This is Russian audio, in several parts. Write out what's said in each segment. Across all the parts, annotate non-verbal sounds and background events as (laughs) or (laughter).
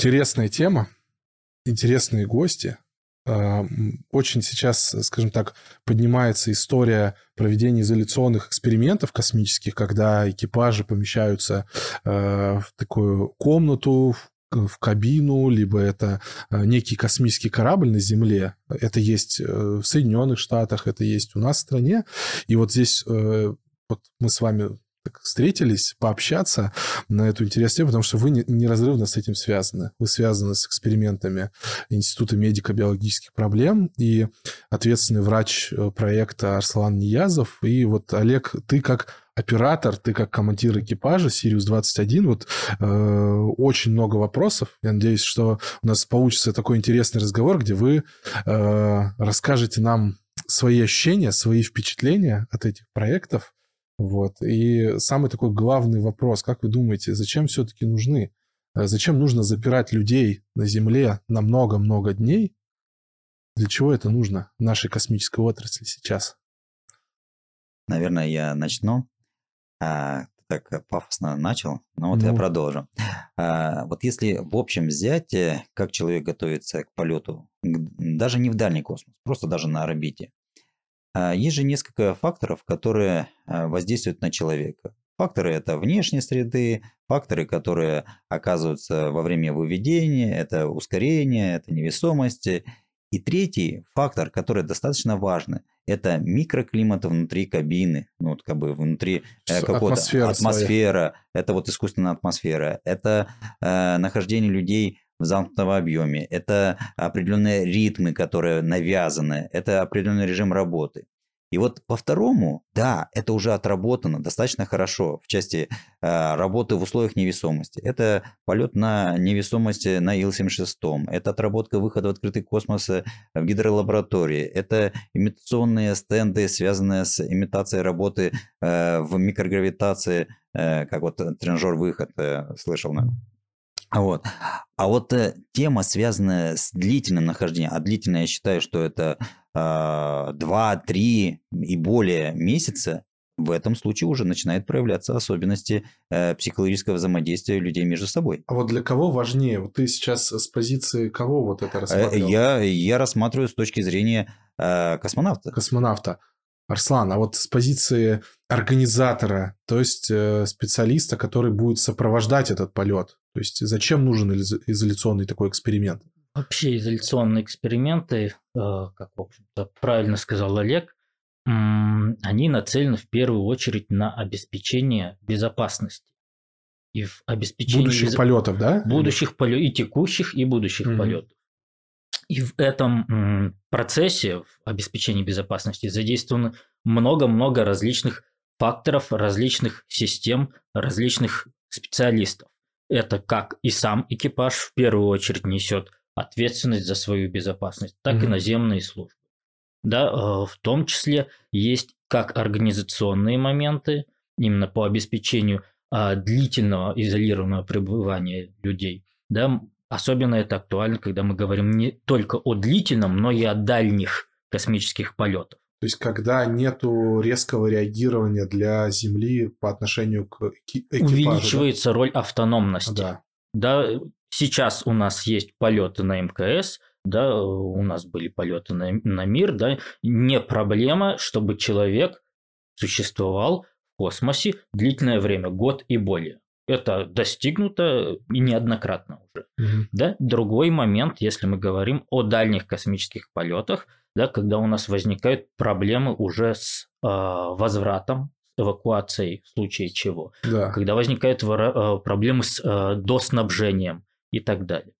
Интересная тема, интересные гости. А, очень сейчас, скажем так, поднимается история проведения изоляционных экспериментов космических, когда экипажи помещаются а, в такую комнату, в кабину, либо это а, некий космический корабль на Земле. Это есть э, в Соединенных Штатах, это есть у нас в стране. И вот здесь э, вот мы с вами встретились, пообщаться на эту интересную тему, потому что вы неразрывно с этим связаны. Вы связаны с экспериментами Института медико-биологических проблем и ответственный врач э, проекта Арслан Ниязов. И вот, Олег, ты как оператор, ты как командир экипажа Сириус-21, вот э, очень много вопросов. Я надеюсь, что у нас получится такой интересный разговор, где вы э, расскажете нам свои ощущения, свои впечатления от этих проектов, вот. И самый такой главный вопрос, как вы думаете, зачем все-таки нужны? Э, зачем нужно запирать людей на Земле на много-много дней? Для чего это нужно в нашей космической отрасли сейчас? Наверное, я начну. А, так пафосно начал, но вот ну. я продолжу. А, вот если в общем взять, э, как человек готовится к полету, даже не в дальний космос, просто даже на орбите, есть же несколько факторов, которые а, воздействуют на человека. Факторы – это внешние среды, факторы, которые оказываются во время выведения, это ускорение, это невесомость. И третий фактор, который достаточно важный, это микроклимат внутри кабины, ну вот как бы внутри э, какого-то атмосфера, атмосфера это вот искусственная атмосфера, это э, нахождение людей в замкнутом объеме, это определенные ритмы, которые навязаны, это определенный режим работы. И вот по второму, да, это уже отработано достаточно хорошо в части э, работы в условиях невесомости. Это полет на невесомости на Ил-76, это отработка выхода в открытый космос э, в гидролаборатории, это имитационные стенды, связанные с имитацией работы э, в микрогравитации, э, как вот тренажер-выход, э, слышал, наверное. Вот. А вот э, тема, связанная с длительным нахождением, а длительное я считаю, что это э, а, 2-3 и более месяца, в этом случае уже начинают проявляться особенности э, психологического взаимодействия людей между собой. А вот для кого важнее? Вот ты сейчас с позиции кого вот это э, рассматривал? Я, я рассматриваю с точки зрения э, космонавта. Космонавта. Арслан, а вот с позиции организатора, то есть э, специалиста, который будет сопровождать этот полет, то есть зачем нужен изоляционный такой эксперимент? Вообще изоляционные эксперименты, э, как, в общем-то, правильно сказал Олег, они нацелены в первую очередь на обеспечение безопасности. И в обеспечении будущих без... полетов, да? Будущих полетов, и текущих, и будущих mm-hmm. полетов. И в этом процессе в обеспечении безопасности задействовано много-много различных факторов, различных систем, различных специалистов. Это как и сам экипаж в первую очередь несет ответственность за свою безопасность, так mm-hmm. и наземные службы. Да, э, в том числе есть как организационные моменты, именно по обеспечению а, длительного изолированного пребывания людей, да, Особенно это актуально, когда мы говорим не только о длительном, но и о дальних космических полетах. То есть, когда нету резкого реагирования для Земли по отношению к экипажу. Увеличивается да? роль автономности. Да. да. Сейчас у нас есть полеты на МКС, да, у нас были полеты на, на мир, да, не проблема, чтобы человек существовал в космосе длительное время, год и более это достигнуто и неоднократно уже. Угу. Да? Другой момент, если мы говорим о дальних космических полетах, да, когда у нас возникают проблемы уже с э, возвратом, эвакуацией в случае чего, да. когда возникают э, проблемы с э, доснабжением и так далее.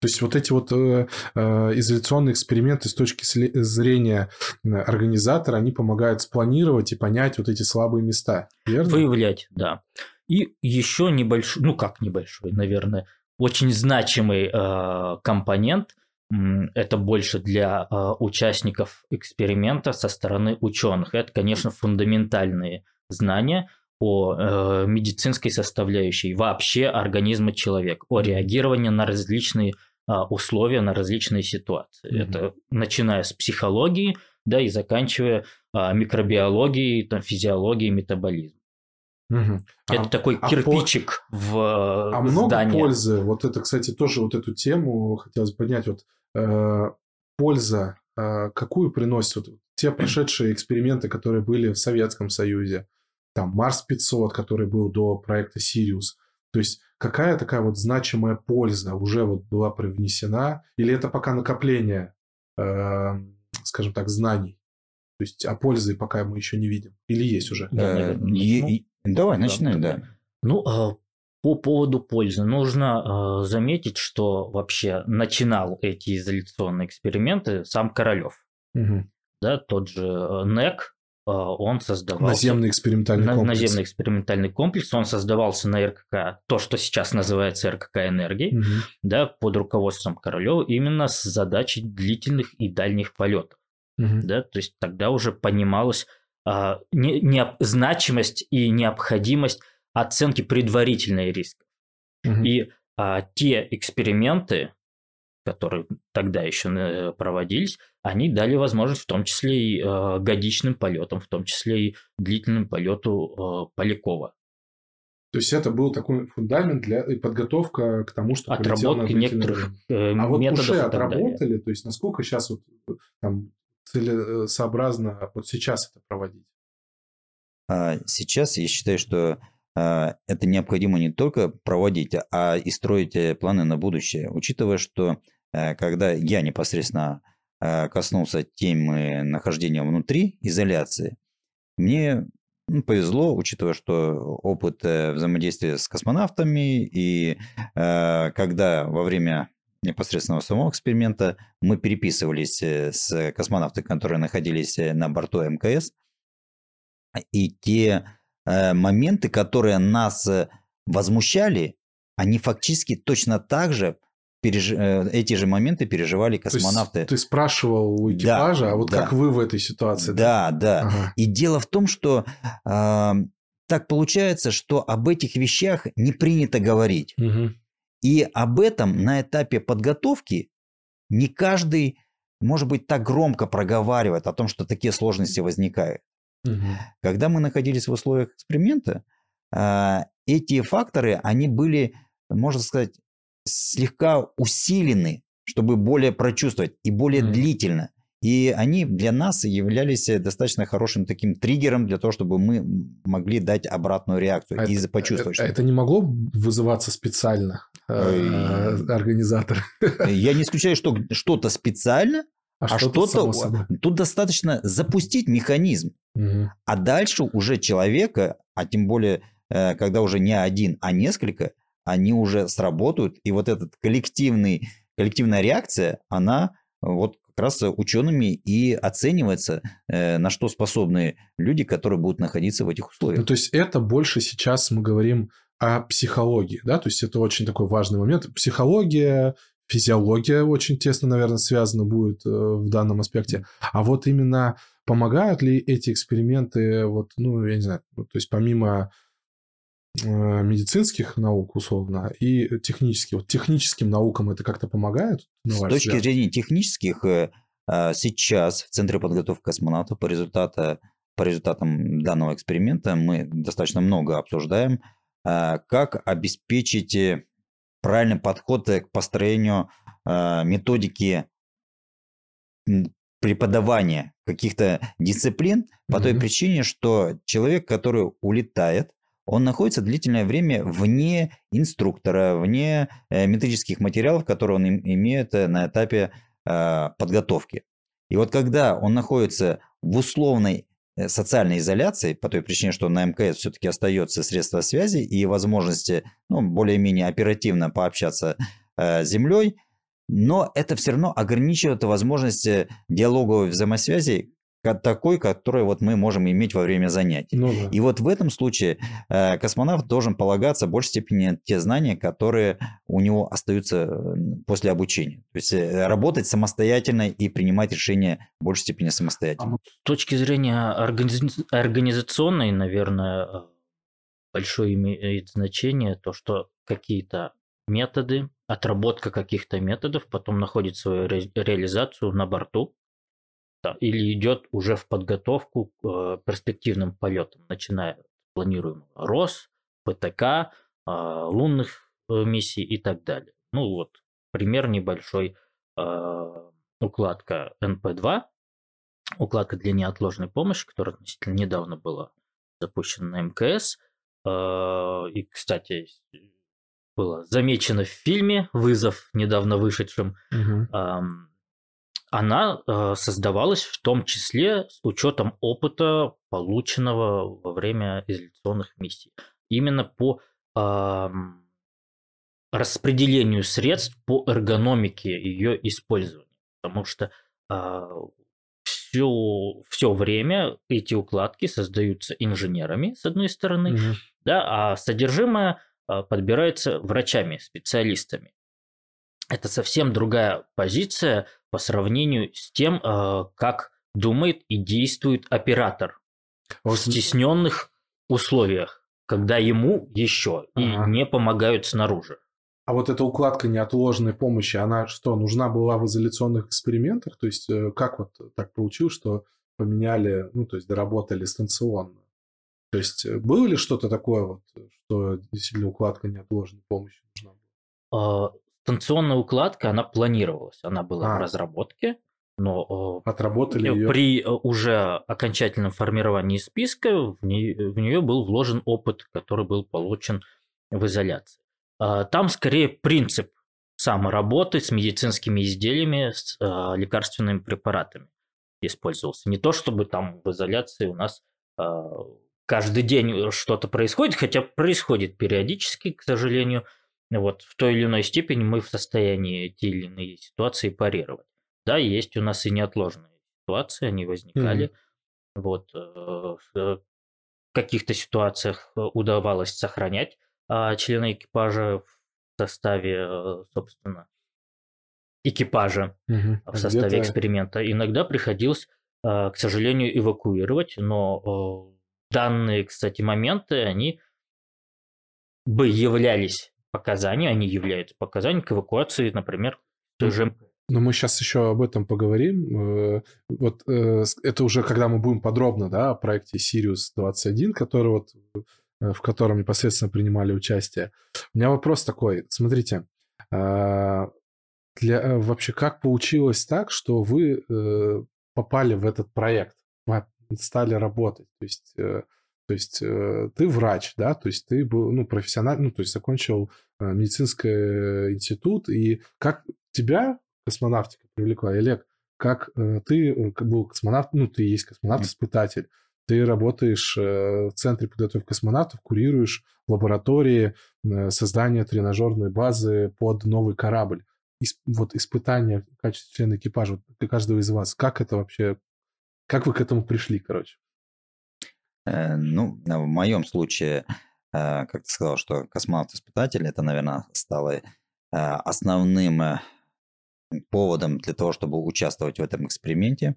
То есть вот эти вот э, э, изоляционные эксперименты с точки зрения организатора, они помогают спланировать и понять вот эти слабые места, верно? Выявлять, да. И еще небольшой, ну как небольшой, наверное, очень значимый э, компонент это больше для э, участников эксперимента со стороны ученых. Это, конечно, фундаментальные знания о э, медицинской составляющей вообще организма человека, о реагировании на различные э, условия, на различные ситуации. Mm-hmm. Это начиная с психологии, да, и заканчивая э, микробиологией, там, физиологией, метаболизмом. Угу. Это а, такой а кирпичик по... в А много пользы. Вот это, кстати, тоже вот эту тему хотелось поднять. Вот э, польза, э, какую приносит вот, те прошедшие эксперименты, которые были в Советском Союзе, там Марс 500, который был до проекта Сириус. То есть какая такая вот значимая польза уже вот была привнесена, или это пока накопление, э, скажем так, знаний? То есть, а пользы пока мы еще не видим. Или есть уже? Да, Давай, начинай, да. Ну, а, по поводу пользы нужно а, заметить, что вообще начинал эти изоляционные эксперименты сам Королев. Угу. Да, тот же э, НЭК, а, он создавался... Наземный экспериментальный на, комплекс. Наземный экспериментальный комплекс, он создавался на РКК, то, что сейчас называется РКК «Энергии», угу. да, под руководством Королева, именно с задачей длительных и дальних полетов. Угу. Да, то есть тогда уже понималось не, не, значимость и необходимость оценки предварительной риска. Угу. И а, те эксперименты, которые тогда еще э, проводились, они дали возможность в том числе и э, годичным полетам, в том числе и длительным полету э, Полякова. То есть это был такой фундамент для и подготовка к тому, что отработки некоторых э, а вот методов уже отработали, то есть насколько сейчас вот там целесообразно вот сейчас это проводить? А, сейчас я считаю, что а, это необходимо не только проводить, а и строить э, планы на будущее. Учитывая, что э, когда я непосредственно а, коснулся темы нахождения внутри изоляции, мне ну, повезло, учитывая, что опыт э, взаимодействия с космонавтами, и когда во время непосредственного самого эксперимента мы переписывались с космонавтами, которые находились на борту МКС, и те э, моменты, которые нас э, возмущали, они фактически точно так же переж... э, эти же моменты переживали космонавты. ты спрашивал у экипажа, да, а вот да. как вы в этой ситуации? Да, да. да. Ага. И дело в том, что э, так получается, что об этих вещах не принято говорить. Угу. И об этом на этапе подготовки не каждый, может быть, так громко проговаривает о том, что такие сложности возникают. Угу. Когда мы находились в условиях эксперимента, а, эти факторы, они были, можно сказать, слегка усилены, чтобы более прочувствовать и более mm. длительно. И они для нас являлись достаточно хорошим таким триггером для того, чтобы мы могли дать обратную реакцию а и это, почувствовать. А это не могло вызываться специально организатор? (laughs) Я не исключаю, что что-то специально, а, а что-то, что тут достаточно запустить механизм, угу. а дальше уже человека, а тем более, э, когда уже не один, а несколько, они уже сработают, и вот этот коллективный, коллективная реакция, она вот как раз учеными и оценивается, э, на что способны люди, которые будут находиться в этих условиях. Ну, то есть это больше сейчас мы говорим о психологии, да, то есть это очень такой важный момент. Психология, физиология очень тесно, наверное, связана будет э, в данном аспекте. А вот именно помогают ли эти эксперименты, вот, ну, я не знаю, то есть помимо э, медицинских наук, условно, и технических. Вот техническим наукам это как-то помогает? С точки взгляд? зрения технических, э, сейчас в Центре подготовки космонавтов по, результату, по результатам данного эксперимента мы достаточно много обсуждаем, как обеспечить правильный подход э, к построению э, методики преподавания каких-то дисциплин по mm-hmm. той причине, что человек, который улетает, он находится длительное время вне инструктора, вне э, методических материалов, которые он им, имеет на этапе э, подготовки. И вот когда он находится в условной Э, социальной изоляции, по той причине, что на МКС все-таки остается средства связи и возможности ну, более-менее оперативно пообщаться э, Землей, но это все равно ограничивает возможности диалоговой взаимосвязи, такой, который вот мы можем иметь во время занятий. Ну, да. И вот в этом случае э, космонавт должен полагаться в большей степени на те знания, которые у него остаются э, после обучения. То есть э, работать самостоятельно и принимать решения в большей степени самостоятельно. А с точки зрения организ... организационной, наверное, большое имеет значение то, что какие-то методы, отработка каких-то методов потом находит свою ре... реализацию на борту или идет уже в подготовку к э, перспективным полетам, начиная планируемого РОС, ПТК, а, лунных э, миссий и так далее. Ну вот, пример небольшой. А, укладка НП-2, укладка для неотложной помощи, которая относительно недавно была запущена на МКС. А, и, кстати, было замечено в фильме «Вызов», недавно вышедшем. Угу. Она создавалась в том числе с учетом опыта, полученного во время изоляционных миссий. Именно по распределению средств по эргономике ее использования. Потому что а, все, все время эти укладки создаются инженерами, с одной стороны, угу. да, а содержимое а, подбирается врачами, специалистами. Это совсем другая позиция по сравнению с тем, а, как думает и действует оператор в стесненных условиях, когда ему еще ага. и не помогают снаружи. А вот эта укладка неотложной помощи, она что, нужна была в изоляционных экспериментах? То есть э, как вот так получилось, что поменяли, ну, то есть доработали станционно? То есть э, было ли что-то такое вот, что действительно укладка неотложной помощи нужна была? Станционная укладка, она планировалась, она была а. в разработке, но отработали ее при э, уже окончательном формировании списка в, не, в нее был вложен опыт, который был получен в изоляции. А, там скорее принцип самоработы с медицинскими изделиями, с а, лекарственными препаратами использовался. Не то, чтобы там в изоляции у нас а, каждый день что-то происходит, хотя происходит периодически, к сожалению. Вот в той или иной степени мы в состоянии эти или иные ситуации парировать. Да, есть у нас и неотложные ситуации, они возникали. Mm-hmm. Вот э, в каких-то ситуациях э, удавалось сохранять а члены экипажа в составе, э, собственно, экипажа угу. в составе эксперимента. Иногда приходилось, э, к сожалению, эвакуировать, но данные, кстати, моменты, они бы являлись показаниями, они являются показаниями к эвакуации, например, той же но мы сейчас еще об этом поговорим. Вот это уже когда мы будем подробно, да, о проекте Sirius 21, который вот Э, в котором непосредственно принимали участие. У меня вопрос такой. Смотрите, для, э, вообще как получилось так, что вы э, попали в этот проект, стали работать? То есть, то есть ты врач, да, то есть ты был ну, профессиональный, ну, то есть закончил медицинский институт, и как тебя космонавтика привлекла, Олег, как ты был космонавт, ну, ты есть космонавт-испытатель, ты работаешь э, в Центре подготовки космонавтов, курируешь лаборатории э, создание тренажерной базы под новый корабль. Вот испытания в качестве члена экипажа вот для каждого из вас. Как это вообще, как вы к этому пришли, короче? Э, ну, в моем случае, как ты сказал, что космонавт-испытатель, это, наверное, стало основным поводом для того, чтобы участвовать в этом эксперименте.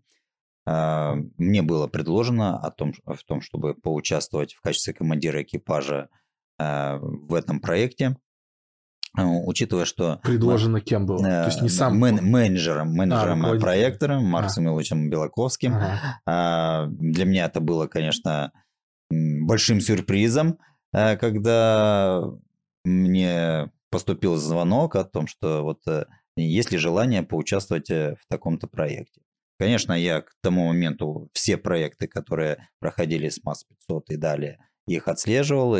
Мне было предложено о том, в том, чтобы поучаствовать в качестве командира экипажа в этом проекте. А, учитывая, что... Предложено кем было? То есть не сам... Мен, менеджером, менеджером а, проектора Марксом а. Ильичем Белаковским. Ага. Для меня это было, конечно, большим сюрпризом, когда мне поступил звонок о том, что вот э, есть ли желание поучаствовать э, в таком-то проекте. Конечно, я к тому моменту все проекты, которые проходили с МАС-500 и далее, их отслеживал,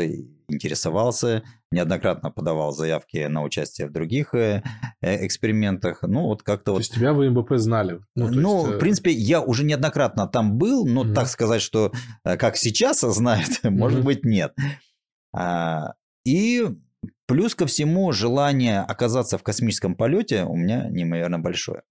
интересовался, неоднократно подавал заявки на участие в других э, э, экспериментах. Ну, вот как-то то вот... есть тебя в МБП знали? Ну, ну есть... в принципе, я уже неоднократно там был, но угу. так сказать, что как сейчас знают, (laughs) может быть, нет. А, и плюс ко всему, желание оказаться в космическом полете у меня неимоверно большое.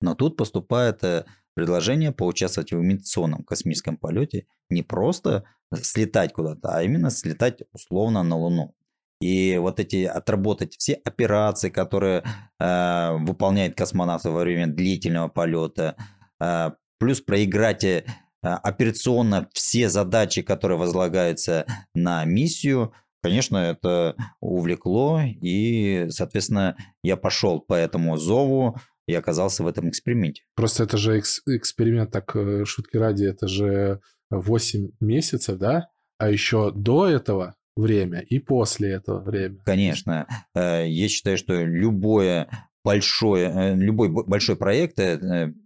Но тут поступает э, предложение поучаствовать в имитационном космическом полете, не просто слетать куда-то, а именно слетать условно на Луну. И вот эти отработать все операции, которые э, выполняет космонавт во время длительного полета, э, плюс проиграть э, операционно все задачи, которые возлагаются на миссию, конечно, это увлекло, и, соответственно, я пошел по этому зову, и оказался в этом эксперименте. Просто это же экс- эксперимент, так э, шутки ради, это же 8 месяцев, да? а еще до этого время и после этого время. Конечно. Э, я считаю, что любое большое, э, любой большой проект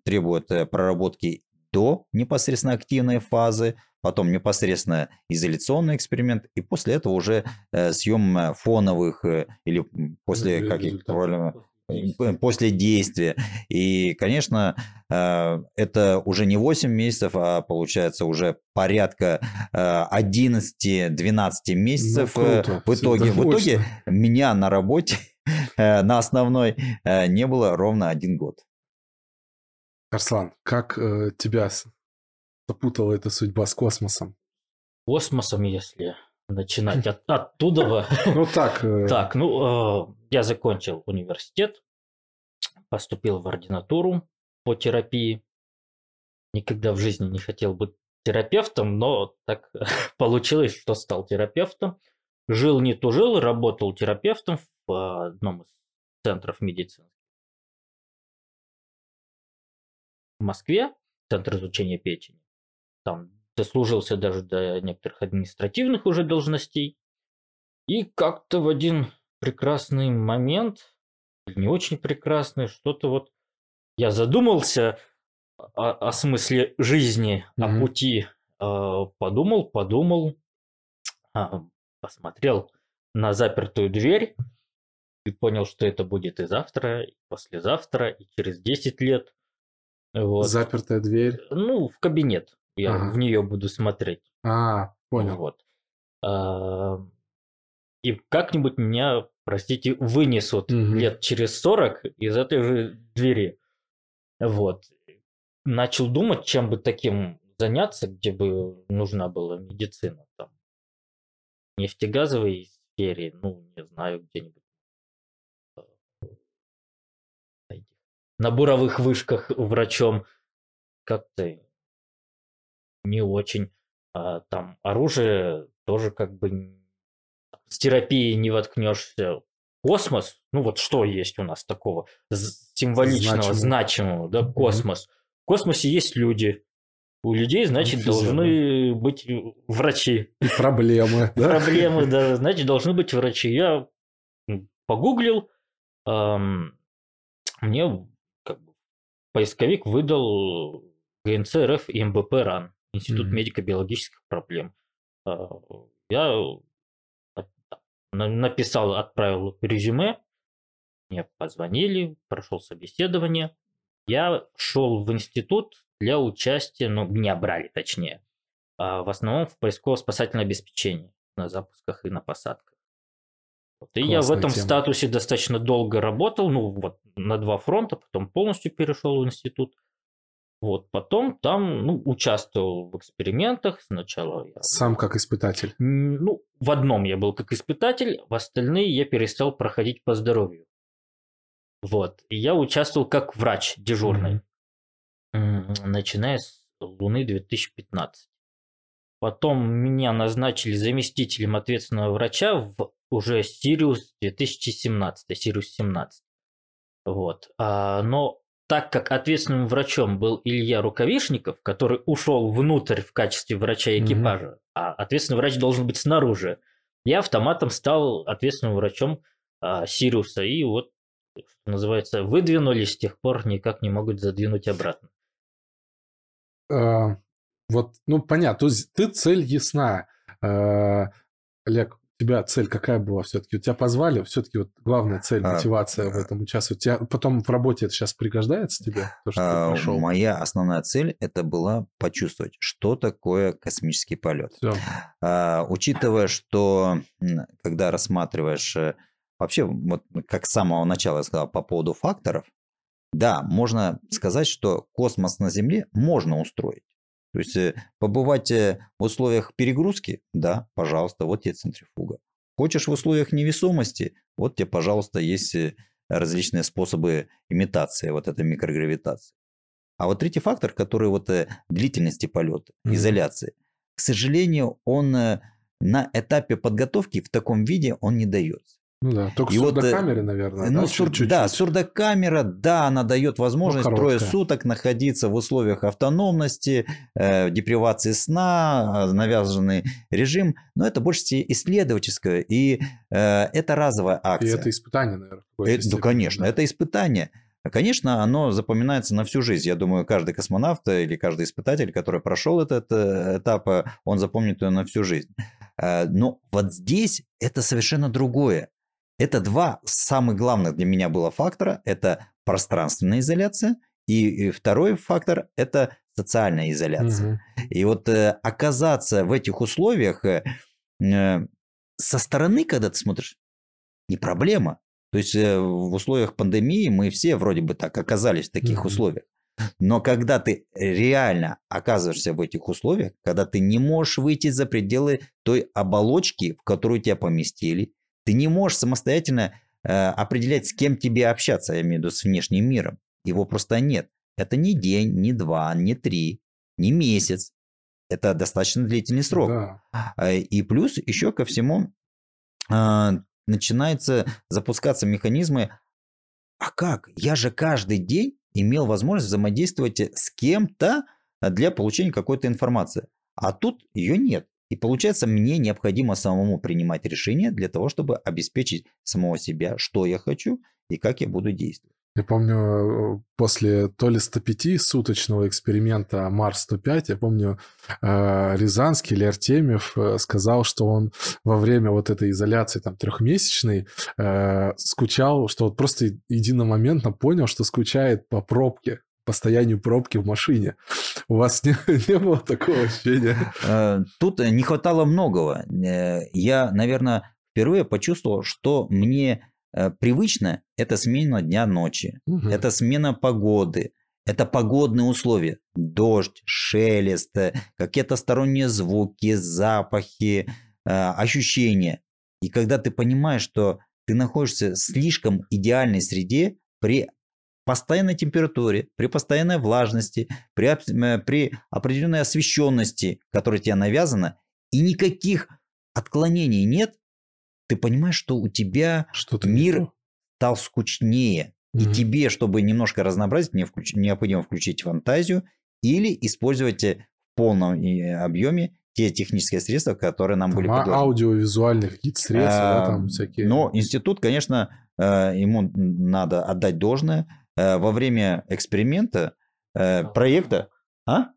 требует проработки до непосредственно активной фазы, потом непосредственно изоляционный эксперимент, и после этого уже съем фоновых или после, как их правильно, после действия. И, конечно, э, это уже не 8 месяцев, а получается уже порядка 11-12 э, месяцев ну, э, круто. в итоге. В итоге меня на работе, на основной, не было ровно один год. Арслан, как тебя запутала эта судьба с космосом? Космосом, если начинать от, оттуда. (laughs) Ну так. Э, так, ну, э, я закончил университет, поступил в ординатуру по терапии. Никогда в жизни не хотел быть терапевтом, но так (laughs) получилось, что стал терапевтом. Жил не тужил, работал терапевтом в одном из центров медицины. В Москве, центр изучения печени. Там дослужился даже до некоторых административных уже должностей. И как-то в один прекрасный момент, не очень прекрасный, что-то вот я задумался о, о смысле жизни, mm-hmm. о пути, э, подумал, подумал, э, посмотрел на запертую дверь и понял, что это будет и завтра, и послезавтра, и через 10 лет. Вот. Запертая дверь? Ну, в кабинет. Я ага. в нее буду смотреть. А, понял. Вот. А, и как-нибудь меня, простите, вынесут угу. лет через 40 из этой же двери. Вот. Начал думать, чем бы таким заняться, где бы нужна была медицина. Там, нефтегазовой сфере, ну, не знаю, где-нибудь на буровых вышках врачом как-то не очень. А, там оружие тоже как бы с терапией не воткнешься. Космос, ну вот что есть у нас такого символичного, значимого, значимого да, космос. В космосе есть люди. У людей, значит, Физио, должны быть врачи. И проблемы. (laughs) Проблемы, да, значит, должны быть врачи. Я погуглил, мне как бы, поисковик выдал ГНЦ РФ ИМБП РАН. Институт mm-hmm. медико-биологических проблем. А, я написал, отправил резюме, мне позвонили, прошел собеседование. Я шел в институт для участия, ну, меня брали точнее, а, в основном в поисково-спасательное обеспечение на запусках и на посадках. Вот. И я в этом тема. статусе достаточно долго работал, ну вот на два фронта, потом полностью перешел в институт. Вот, потом там, ну, участвовал в экспериментах. Сначала я... Сам как испытатель? Ну, в одном я был как испытатель, в остальные я перестал проходить по здоровью. Вот. И я участвовал как врач дежурный. Mm-hmm. Начиная с Луны 2015. Потом меня назначили заместителем ответственного врача в уже Сириус 2017, Сириус 17. Вот. А, но так как ответственным врачом был Илья Рукавишников, который ушел внутрь в качестве врача экипажа, mm-hmm. а ответственный врач должен быть снаружи, я автоматом стал ответственным врачом а, Сириуса. И вот, что называется, выдвинули, с тех пор никак не могут задвинуть обратно. А, вот, ну, понятно. То есть ты цель ясна. А, Олег, тебя цель какая была все-таки? У тебя позвали, все-таки вот главная цель, а, мотивация а, в этом участвовать. Тебя потом в работе это сейчас пригождается тебе? То, что а, моя основная цель это была почувствовать, что такое космический полет. А, учитывая, что когда рассматриваешь э, вообще, вот как с самого начала я сказал по поводу факторов, да, можно сказать, что космос на Земле можно устроить. То есть э, побывать э, в условиях перегрузки, да, пожалуйста, вот тебе центрифуга. Хочешь в условиях невесомости, вот тебе, пожалуйста, есть э, различные способы имитации вот этой микрогравитации. А вот третий фактор, который вот длительности полета, mm-hmm. изоляции, к сожалению, он на этапе подготовки в таком виде он не дается. Ну да, только и сурдокамере, вот, наверное. Ну, да, сур, чуть-чуть. да, сурдокамера, да, она дает возможность ну, трое суток находиться в условиях автономности, э, депривации сна, навязанный режим, но это больше исследовательское, и э, это разовая акция. И это испытание, наверное. Э, ну, конечно, да. это испытание. Конечно, оно запоминается на всю жизнь. Я думаю, каждый космонавт или каждый испытатель, который прошел этот э, этап, он запомнит ее на всю жизнь. Э, но вот здесь это совершенно другое. Это два самых главных для меня было фактора. Это пространственная изоляция. И второй фактор – это социальная изоляция. Угу. И вот э, оказаться в этих условиях э, э, со стороны, когда ты смотришь, не проблема. То есть э, в условиях пандемии мы все вроде бы так оказались в таких угу. условиях. Но когда ты реально оказываешься в этих условиях, когда ты не можешь выйти за пределы той оболочки, в которую тебя поместили, ты не можешь самостоятельно э, определять, с кем тебе общаться, я имею в виду с внешним миром. Его просто нет. Это не день, не два, не три, не месяц. Это достаточно длительный срок. Да. А, и плюс еще ко всему э, начинается запускаться механизмы. А как? Я же каждый день имел возможность взаимодействовать с кем-то для получения какой-то информации. А тут ее нет. И получается, мне необходимо самому принимать решения для того, чтобы обеспечить самого себя, что я хочу и как я буду действовать. Я помню, после то ли 105-суточного эксперимента Марс-105, я помню, э, Рязанский или Артемьев э, сказал, что он во время вот этой изоляции там трехмесячной э, скучал, что вот просто единомоментно понял, что скучает по пробке по состоянию пробки в машине. У вас не, (laughs) не было такого ощущения? Э, тут не хватало многого. Э, я, наверное, впервые почувствовал, что мне э, привычно это смена дня-ночи, угу. это смена погоды, это погодные условия. Дождь, шелест, какие-то сторонние звуки, запахи, ощущения. И когда ты понимаешь, что ты находишься в слишком идеальной среде при постоянной температуре, при постоянной влажности, при, э, при определенной освещенности, которая тебе навязана, и никаких отклонений нет, ты понимаешь, что у тебя Что-то мир стал скучнее. Угу. И тебе, чтобы немножко разнообразить, необходимо включить фантазию или использовать в полном э, объеме те технические средства, которые нам там были предложены. Аудиовизуальных какие-то средства, а, да, там всякие. Но институт, конечно, э, ему надо отдать должное. Э, во время эксперимента, э, проекта, а?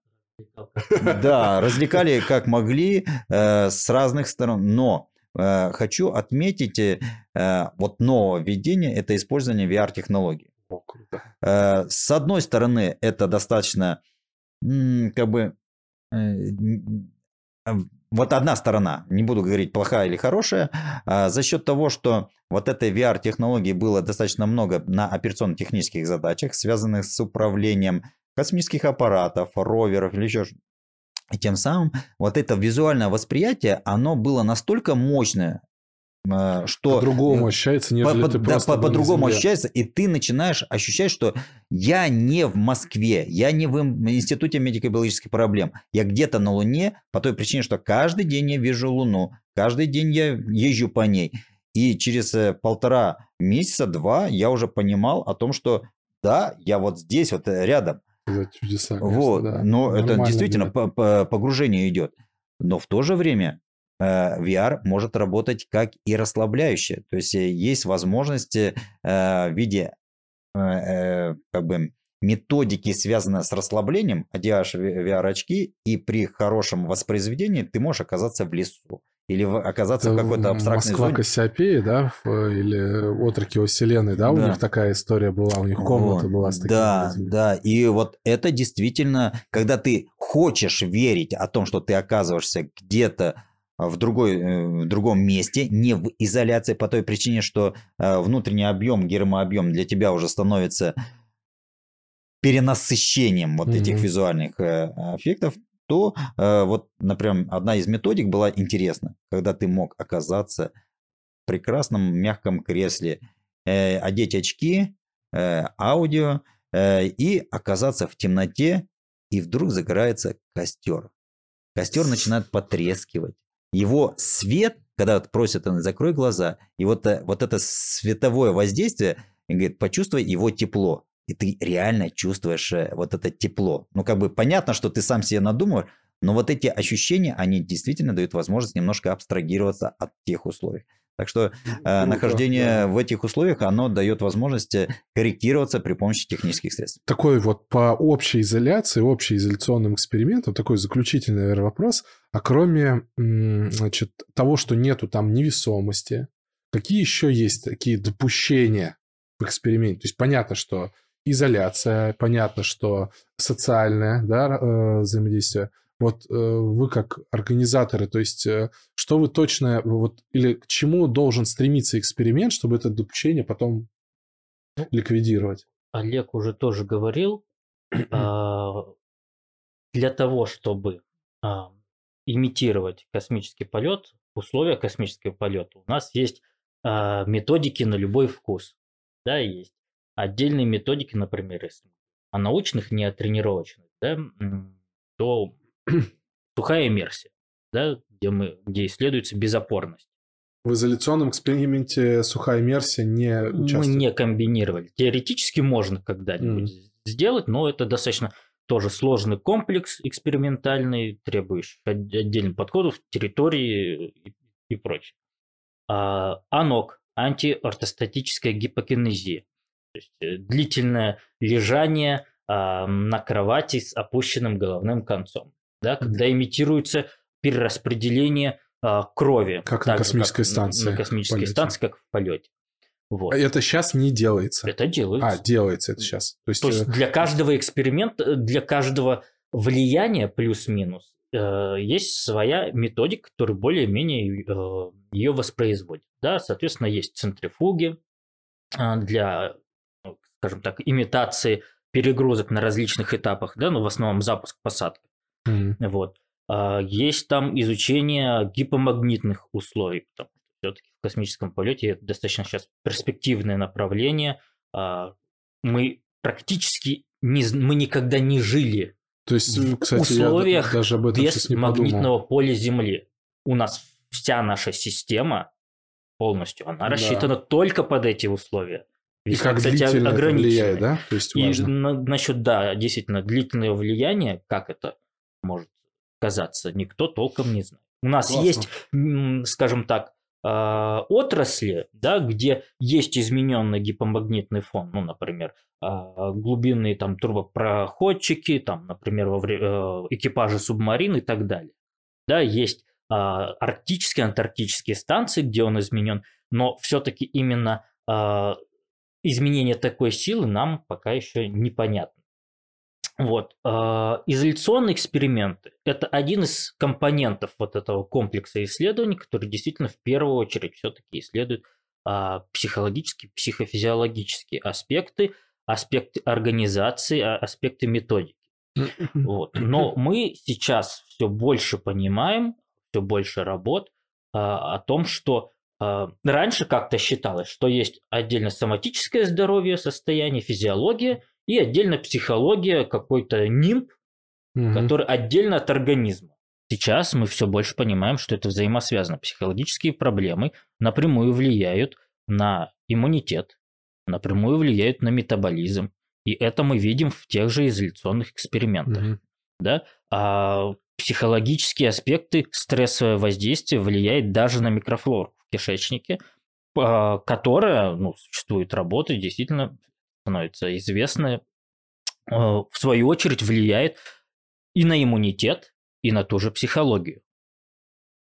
Да, развлекали как могли э, с разных сторон, но хочу отметить вот новое введение – это использование VR-технологий. С одной стороны, это достаточно как бы вот одна сторона, не буду говорить плохая или хорошая, а за счет того, что вот этой VR-технологии было достаточно много на операционно-технических задачах, связанных с управлением космических аппаратов, роверов или еще и тем самым вот это визуальное восприятие, оно было настолько мощное, что... По-другому э, ощущается, нежели по, ты да, просто по, другому ощущается, и ты начинаешь ощущать, что я не в Москве, я не в Институте медико-биологических проблем, я где-то на Луне по той причине, что каждый день я вижу Луну, каждый день я езжу по ней. И через э, полтора месяца, два, я уже понимал о том, что да, я вот здесь, вот рядом. Это чудеса, конечно, вот, да. Но Нормально это действительно погружение идет. Но в то же время Э, VR может работать как и расслабляющее. То есть э, есть возможности э, в виде как бы методики, связанные с расслаблением, одеваешь VR-очки, и при хорошем воспроизведении ты можешь оказаться в лесу. Или оказаться Это в какой-то абстрактной Москва зоне. Кассиопея, да? Или отроки Вселенной, да? да? У них такая история была, у них комната вот. была с такими Да, людьми. да. И вот это действительно, когда ты хочешь верить о том, что ты оказываешься где-то в, другой, э, в другом месте, не в изоляции, по той причине, что э, внутренний объем, гермообъем для тебя уже становится перенасыщением вот mm-hmm. этих визуальных э, эффектов, то вот, например, одна из методик была интересна, когда ты мог оказаться в прекрасном мягком кресле, одеть очки, аудио и оказаться в темноте, и вдруг загорается костер. Костер начинает потрескивать его свет когда просят, закрой глаза, и вот, э, вот это световое воздействие, говорит, почувствуй его тепло. И ты реально чувствуешь э, вот это тепло. Ну, как бы понятно, что ты сам себе надумал, но вот эти ощущения, они действительно дают возможность немножко абстрагироваться от тех условий. Так что э, нахождение да. в этих условиях, оно дает возможность э, корректироваться при помощи технических средств. Такой вот по общей изоляции, общеизоляционным экспериментам, такой заключительный, наверное, вопрос. А кроме значит, того, что нету там невесомости, какие еще есть такие допущения в эксперименте? То есть понятно, что изоляция, понятно, что социальное да, э, взаимодействие, вот э, вы как организаторы, то есть э, что вы точно, вот, или к чему должен стремиться эксперимент, чтобы это допущение потом ну, ликвидировать? Олег уже тоже говорил, (clears throat) а, для того, чтобы а, имитировать космический полет, условия космического полета, у нас есть а, методики на любой вкус. Да, есть отдельные методики, например, если о научных, не о тренировочных, да, то (clears throat) сухая иммерсия, да, где, мы, где исследуется безопорность. В изоляционном эксперименте сухая иммерсия не участвует? Мы не комбинировали. Теоретически можно когда-нибудь mm. сделать, но это достаточно тоже сложный комплекс экспериментальный, требующий отдельных подходов, территории и, и прочее. А, АНОК – антиортостатическая гипокинезия. То есть э, длительное лежание а, на кровати с опущенным головным концом да, когда имитируется перераспределение а, крови. Как на космической как станции. На космической станции, как в полете. Вот. А это сейчас не делается. Это делается. А, делается это сейчас. То есть, То есть э, для каждого эксперимента, для каждого влияния плюс-минус э, есть своя методика, которая более-менее э, ее воспроизводит. Да, соответственно, есть центрифуги для, ну, скажем так, имитации перегрузок на различных этапах, да, ну, в основном запуск, посадка. Mm. Вот. А есть там изучение гипомагнитных условий, потому что все-таки в космическом полете это достаточно сейчас перспективное направление. А мы практически не, мы никогда не жили То есть, в кстати, условиях даже об этом без магнитного поля Земли. У нас вся наша система полностью, она да. рассчитана только под эти условия. И как кстати, длительно это влияет, да? То есть. И на, насчет, да, действительно, длительное влияние, как это может казаться, никто толком не знает. У нас Классно. есть, скажем так, а, отрасли, да, где есть измененный гипомагнитный фон, ну, например, а, глубинные там турбопроходчики, там, например, во время, э, экипажи субмарин и так далее. Да, есть а, арктические, антарктические станции, где он изменен, но все-таки именно изменение такой силы нам пока еще непонятно. Вот. А, изоляционные эксперименты – это один из компонентов вот этого комплекса исследований, который действительно в первую очередь все-таки исследует а, психологические, психофизиологические аспекты, аспекты организации, а, аспекты методики. Вот. Но мы сейчас все больше понимаем, все больше работ о том, что раньше как-то считалось, что есть отдельно соматическое здоровье, состояние, физиология – и отдельно психология, какой-то нимб, угу. который отдельно от организма. Сейчас мы все больше понимаем, что это взаимосвязано. Психологические проблемы напрямую влияют на иммунитет, напрямую влияют на метаболизм. И это мы видим в тех же изоляционных экспериментах. Угу. Да? А психологические аспекты, стрессовое воздействие влияет даже на микрофлору в кишечнике, а, которая, ну, существует работы, действительно становятся известны, э, в свою очередь влияет и на иммунитет, и на ту же психологию.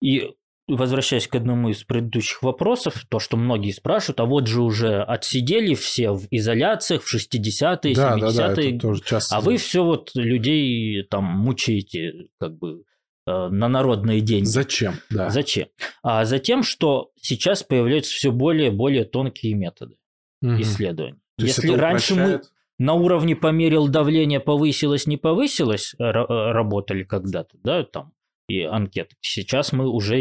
И возвращаясь к одному из предыдущих вопросов, то, что многие спрашивают, а вот же уже отсидели все в изоляциях в 60-е, да, 70-е, да, да, тоже часто. а вы все вот людей там мучаете, как бы э, на народные деньги. Зачем? Да. Зачем? А затем, что сейчас появляются все более и более тонкие методы угу. исследований. То Если раньше мы на уровне померил давление, повысилось, не повысилось, э, работали когда-то, да, там, и анкеты. Сейчас мы уже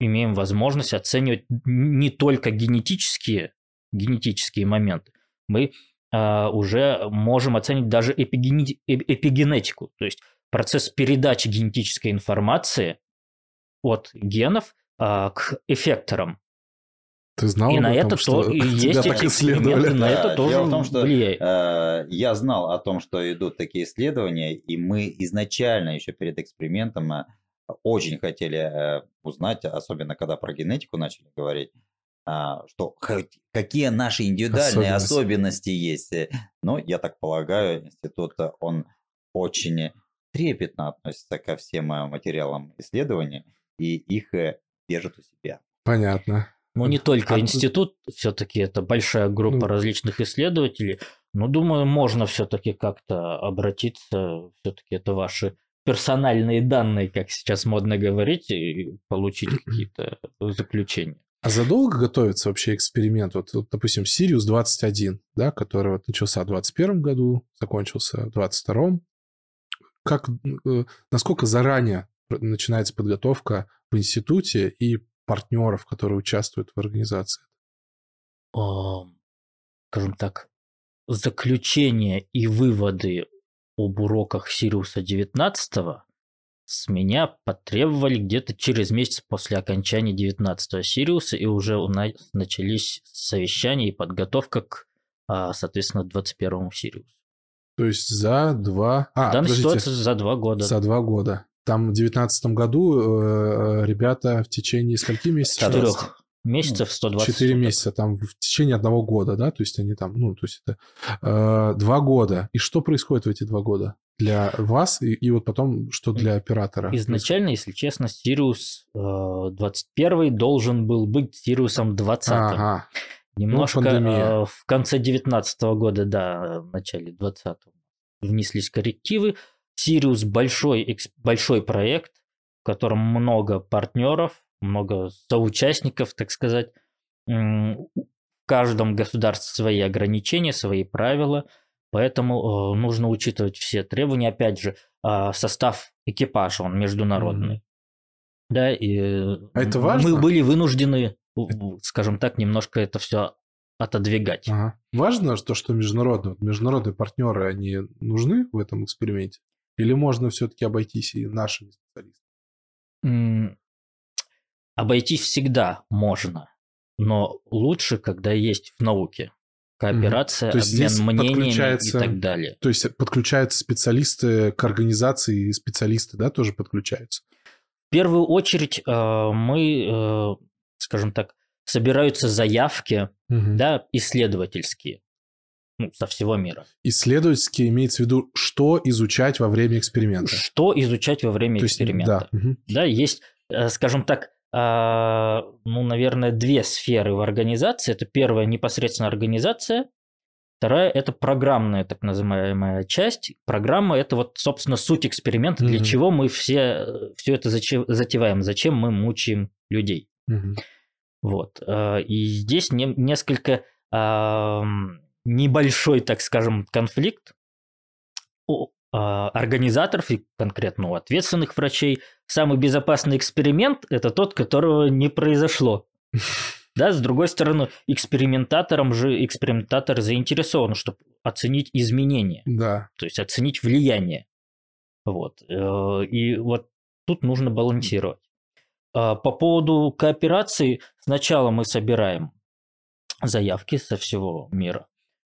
имеем возможность оценивать не только генетические, генетические моменты, мы а, уже можем оценить даже эпигене, эпигенетику, то есть процесс передачи генетической информации от генов а, к эффекторам. Ты знал и об на этом, это что то, и (laughs) есть так эти исследовали? на это тоже дело в том, что, влияет. Э, Я знал о том, что идут такие исследования, и мы изначально еще перед экспериментом э, очень хотели э, узнать, особенно когда про генетику начали говорить, а, что какие наши индивидуальные Особенности. особенности есть. Э, Но я так полагаю, институт он очень трепетно относится ко всем материалам исследований и их э, держит у себя. Понятно. Ну, не только А- институт, все-таки это большая группа Ну. различных исследователей. Но думаю, можно все-таки как-то обратиться, все-таки это ваши персональные данные, как сейчас модно говорить, и получить какие-то заключения. А задолго готовится вообще эксперимент? Вот, вот, допустим, Сириус 21, да, который вот начался в 21 году, закончился в 22 Как, э, насколько заранее начинается подготовка в институте и партнеров, которые участвуют в организации? Скажем так, заключения и выводы об уроках Сириуса 19 с меня потребовали где-то через месяц после окончания 19 Сириуса, и уже у нас начались совещания и подготовка к, а, соответственно, 21 Сириусу. То есть за два... А, В данной подождите, ситуации за два года. за два года. Там в 19 году э, ребята в течение скольки месяцев? Четырех месяцев 120 Четыре суток. месяца, там в течение одного года, да, то есть они там, ну, то есть это э, два года. И что происходит в эти два года для вас и, и вот потом что для оператора? Изначально, если честно, Сириус э, 21 должен был быть Сириусом 20. Ага, Немножко Ну, э, в конце 19 года, да, в начале 20 внеслись коррективы. Сириус большой, большой проект, в котором много партнеров, много соучастников, так сказать. В каждом государстве свои ограничения, свои правила, поэтому э, нужно учитывать все требования. Опять же, а, состав экипажа, он международный. Да, и э, А это мы важно? были вынуждены, скажем так, немножко это все отодвигать. ага. Важно то, что международные, международные партнеры, они нужны в этом эксперименте? Или можно все-таки обойтись и нашими специалистами? Обойтись всегда можно, но лучше, когда есть в науке кооперация, То есть обмен мнениями и так далее. То есть подключаются специалисты к организации, и специалисты, да, тоже подключаются? В первую очередь э, мы, э, скажем так, собираются заявки, Мгм. да, исследовательские, ну, со всего мира. Исследовательски имеется в виду, что изучать во время эксперимента. Что изучать во время То есть, эксперимента? да. Да, есть, э, скажем так, а, ну, наверное, две сферы в организации. Это первая непосредственно организация, вторая это программная так называемая часть. Программа это вот, собственно, суть эксперимента, для Мгм. чего мы все, все это затеваем, зачем мы мучаем людей. Мгм. Вот. э, И здесь не- несколько небольшой, так скажем, конфликт у а, организаторов и конкретно у ответственных врачей. Самый безопасный эксперимент – это тот, которого не произошло. (laughs) Да, с другой стороны, экспериментатором же экспериментатор заинтересован, чтобы оценить изменения Да. то есть оценить влияние. Вот. э, И вот тут нужно балансировать. А По поводу кооперации, сначала мы собираем заявки со всего мира.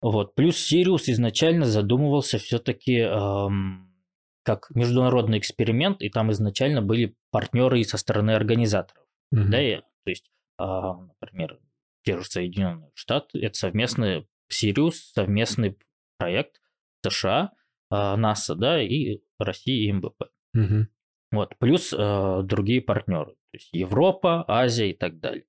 Вот. Плюс Сириус изначально задумывался все-таки как международный эксперимент, и там изначально были партнеры и со стороны организаторов. Мгм. Да, и, то есть, а, например, те же Соединенные Штаты, это совместный Сириус, совместный проект США, а, НАСА, да, и России и МБП. Мгм. Вот, плюс э, другие партнеры, то есть Европа, Азия и так далее.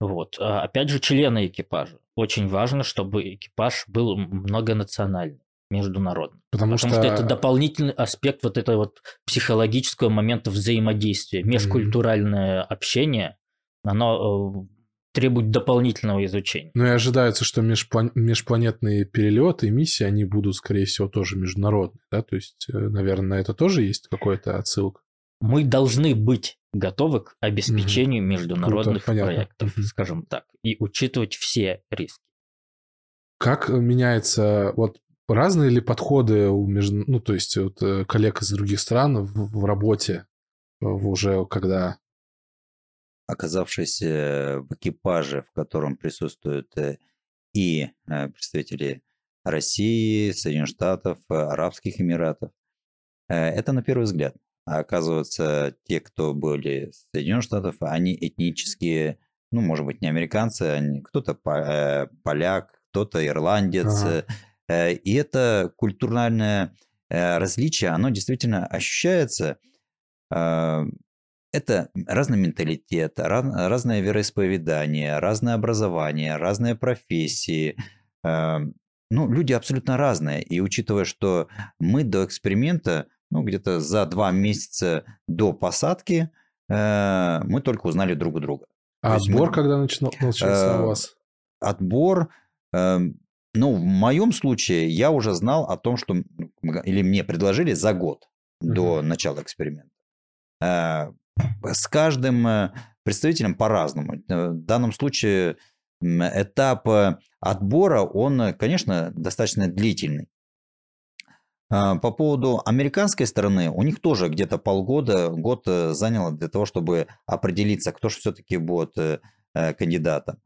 Вот, А, опять же, члены экипажа. Очень важно, чтобы экипаж был многонациональный, международный. Потому, Потому что... это дополнительный аспект вот этого вот психологического момента взаимодействия. Межкультуральное общение, оно э, требует дополнительного изучения. Ну и ожидается, что межплан- межпланетные перелеты и миссии, они будут, скорее всего, тоже международные, да? То есть, э, наверное, на это тоже есть какая-то отсылка. Мы должны быть готовы к обеспечению международных Круто, понятно. проектов, Мгм. скажем так, и учитывать все риски. Как меняется, вот разные ли подходы у между, ну, то есть вот, э, коллег из других стран в, в работе, э, в уже когда оказавшись в экипаже, в котором присутствуют и представители России, Соединенных Штатов, Арабских Эмиратов, это на первый взгляд. А оказывается, те, кто были с Соединенных Штатов, они этнические, ну, может быть, не американцы, они кто-то поляк, кто-то ирландец. Ага. И это культурное различие, оно действительно ощущается это разный менталитет, разное вероисповедание, разное образование, разные профессии. Ну, люди абсолютно разные. И учитывая, что мы до эксперимента, ну, где-то за два месяца до посадки, э, мы только узнали друг друга. А отбор мы... когда начался у вас? Отбор, эм, ну, в моем случае я уже знал о том, что, или мне предложили за год до начала эксперимента. Э, с каждым э, представителем по-разному. Э, в данном случае этап отбора, он, конечно, достаточно длительный. По поводу американской стороны, у них тоже где-то полгода, год заняло для того, чтобы определиться, кто же все-таки будет кандидатом.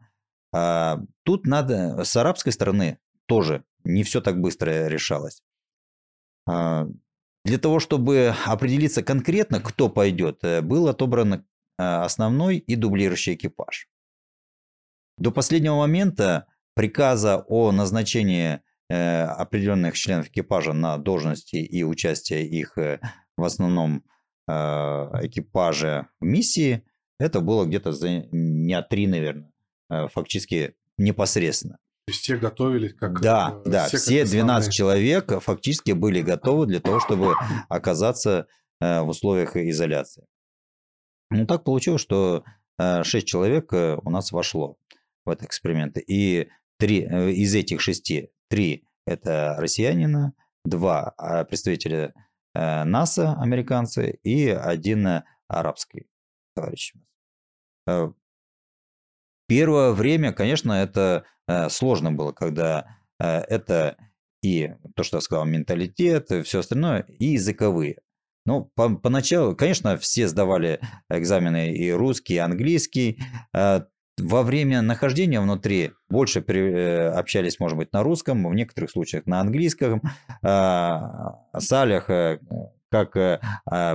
Тут надо, с арабской стороны тоже не все так быстро решалось. Для того, чтобы определиться конкретно, кто пойдет, э, был отобран э, основной и дублирующий экипаж. До последнего момента приказа о назначении э, определенных членов экипажа на должности и участие их в основном экипаже в миссии, это было где-то за дня три, наверное, фактически непосредственно. То есть те готовились как... Да, э, да, все, все 12 человек фактически были готовы для того, чтобы (laughs) оказаться э, в условиях изоляции. Ну, так получилось, что 6 э, человек у нас вошло в этот эксперимент. И три, из этих шести, три это россиянина, два представителя НАСА, американцы, и один арабский товарищ. Первое время, конечно, это Э, сложно было, когда э, это и то, что я сказал, менталитет, и все остальное, и языковые. Ну, по, поначалу, конечно, все сдавали экзамены и русский, и английский. Э, во время нахождения внутри больше при, общались, может быть, на русском, в некоторых случаях на английском. Салях, как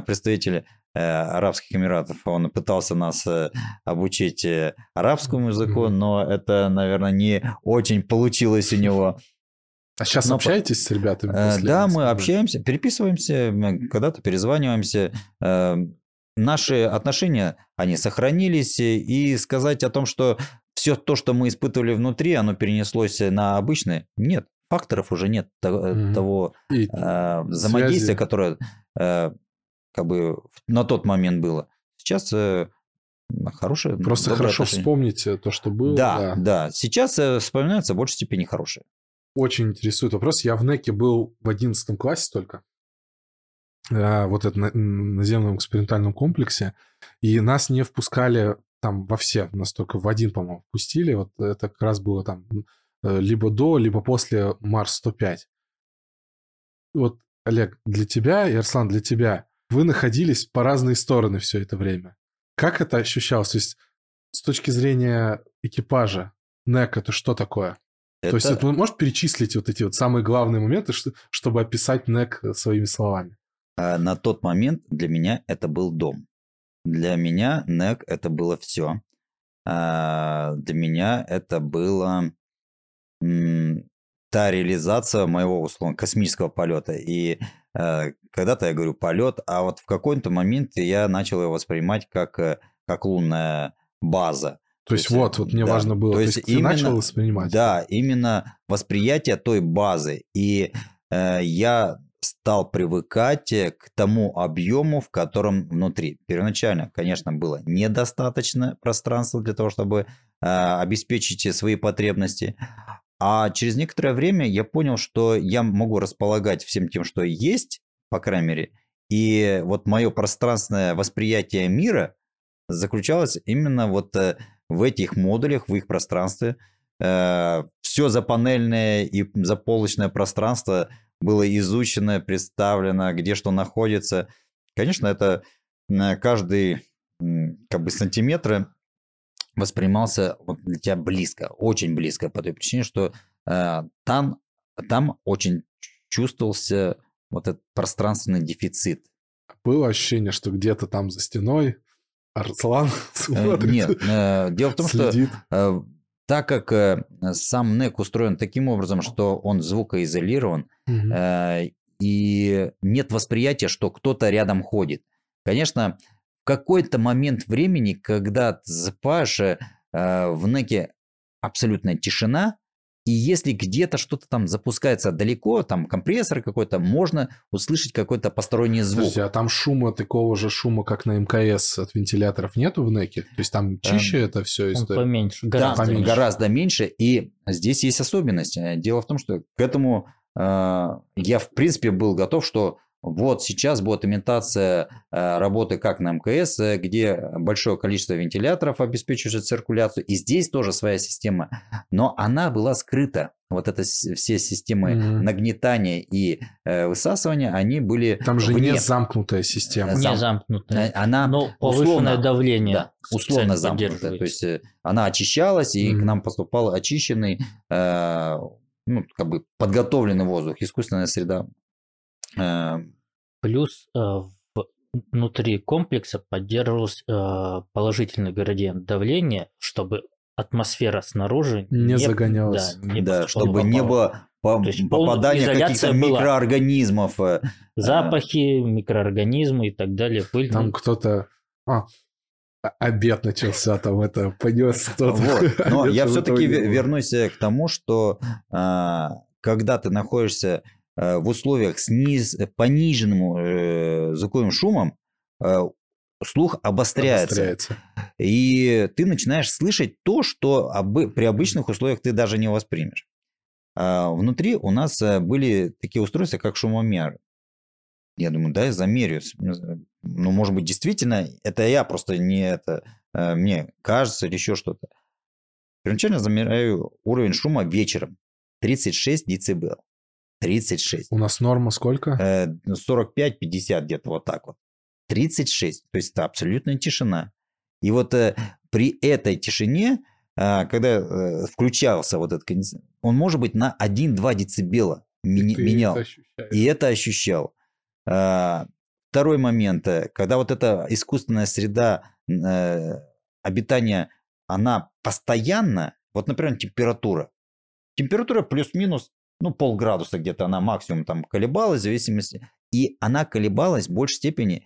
представитель Э, Арабских Эмиратов. Он пытался нас э, обучить э, арабскому языку, но это, наверное, не очень получилось у него. А сейчас но, общаетесь с ребятами? Да, мы общаемся, переписываемся, когда-то перезваниваемся. Наши отношения, они сохранились, и сказать о том, что все то, что мы испытывали внутри, оно перенеслось на обычное, нет. Факторов уже нет того, mm-hmm. того взаимодействия, которое как бы на тот момент было. Сейчас э, хорошее. Просто хорошо отношение. вспомнить э, то, что было. Да, да, да. Сейчас э, вспоминается в большей степени хорошее. Очень интересует вопрос. Я в НЭКе был в 11 классе только, э, вот это на, наземном экспериментальном комплексе, и нас не впускали там во все, нас только в один, по-моему, впустили. Вот это как раз было там э, либо до, либо после Марс-105. Вот, Олег, для тебя и Арслан, для тебя вы находились по разные стороны все это время. Как это ощущалось? То есть с точки зрения экипажа, НЭК это что такое? Это... То есть это, можешь перечислить вот эти вот самые главные моменты, чтобы описать НЭК своими словами? А на тот момент для меня это был дом. Для меня НЭК это было все. А для меня это было та реализация моего условно космического полета. И э, когда-то я говорю полет, а вот в какой-то момент я начал его воспринимать как, э, как лунная база. То, то есть, вот, вот мне да. важно было. То, то есть, есть именно, начал воспринимать. Да, именно восприятие той базы. И э, я стал привыкать к тому объему, в котором внутри. Первоначально, конечно, было недостаточно пространства для того, чтобы э, обеспечить свои потребности. А через некоторое время я понял, что я могу располагать всем тем, что есть, по крайней мере. И вот мое пространственное восприятие мира заключалось именно вот э, в этих модулях, в их пространстве. Э, Все запанельное и заполочное пространство было изучено, представлено, где что находится. Конечно, это каждый как бы сантиметр воспринимался вот для тебя близко, очень близко, по той причине, что э, там, там очень чувствовался вот этот пространственный дефицит. Было ощущение, что где-то там за стеной Арслан (laughs) э, смотрит, Нет, э, дело в том, следит. что э, так как э, сам НЭК устроен таким образом, что он звукоизолирован, угу. э, и нет восприятия, что кто-то рядом ходит. Конечно, в какой-то момент времени, когда ты засыпаешь, э, в НЭКе абсолютная тишина, и если где-то что-то там запускается далеко, там компрессор какой-то, можно услышать какой-то посторонний звук. Подожди, а там шума, такого же шума, как на МКС от вентиляторов нету в НЭКе? То есть там чище эм, это все история? Поменьше. Гораздо, да, поменьше. гораздо меньше. И здесь есть особенность. Дело в том, что к этому э, я в принципе был готов, что вот сейчас будет имитация э, работы как на МКС, э, где большое количество вентиляторов обеспечивает циркуляцию, и здесь тоже своя система, но она была скрыта. Вот это все системы mm-hmm. нагнетания и э, высасывания, они были Там же вне. не замкнутая система. Не замкнутая. Она но повышенное условно, давление. Да, условно замкнутая. То есть она очищалась, и mm-hmm. к нам поступал очищенный, э, ну, как бы подготовленный воздух, искусственная среда Плюс э, внутри комплекса поддерживался э, положительный градиент давления, чтобы атмосфера снаружи не, не загонялась. Да, не да чтобы не было по, попадания каких-то микроорганизмов. Запахи, микроорганизмы и так далее. Пыль. Там кто-то... А, обед начался, там это понес тот. Вот. Но (laughs) я все-таки вернусь к тому, что а, когда ты находишься Э, в условиях с низ, пониженным э, звуковым шумом э, слух обостряется. обостряется. И ты начинаешь слышать то, что об, при обычных условиях ты даже не воспримешь. А внутри у нас были такие устройства, как шумомер. Я думаю, да, я замерю. Ну, может быть, действительно, это я просто не это, мне кажется или еще что-то. Первоначально замеряю уровень шума вечером. 36 дБ. 36. У нас норма сколько? 45-50 ну, где-то вот так вот. 36. То есть это абсолютная тишина. И вот э, при этой тишине, э, когда э, включался вот этот кондиционер, он может быть на 1-2 децибела ми- менял. Это и это ощущал. Э, второй момент, э, когда вот эта искусственная среда э, обитания, она постоянно, вот, например, температура. Температура плюс-минус ну, полградуса где-то она максимум там колебалась в зависимости. И она колебалась в большей степени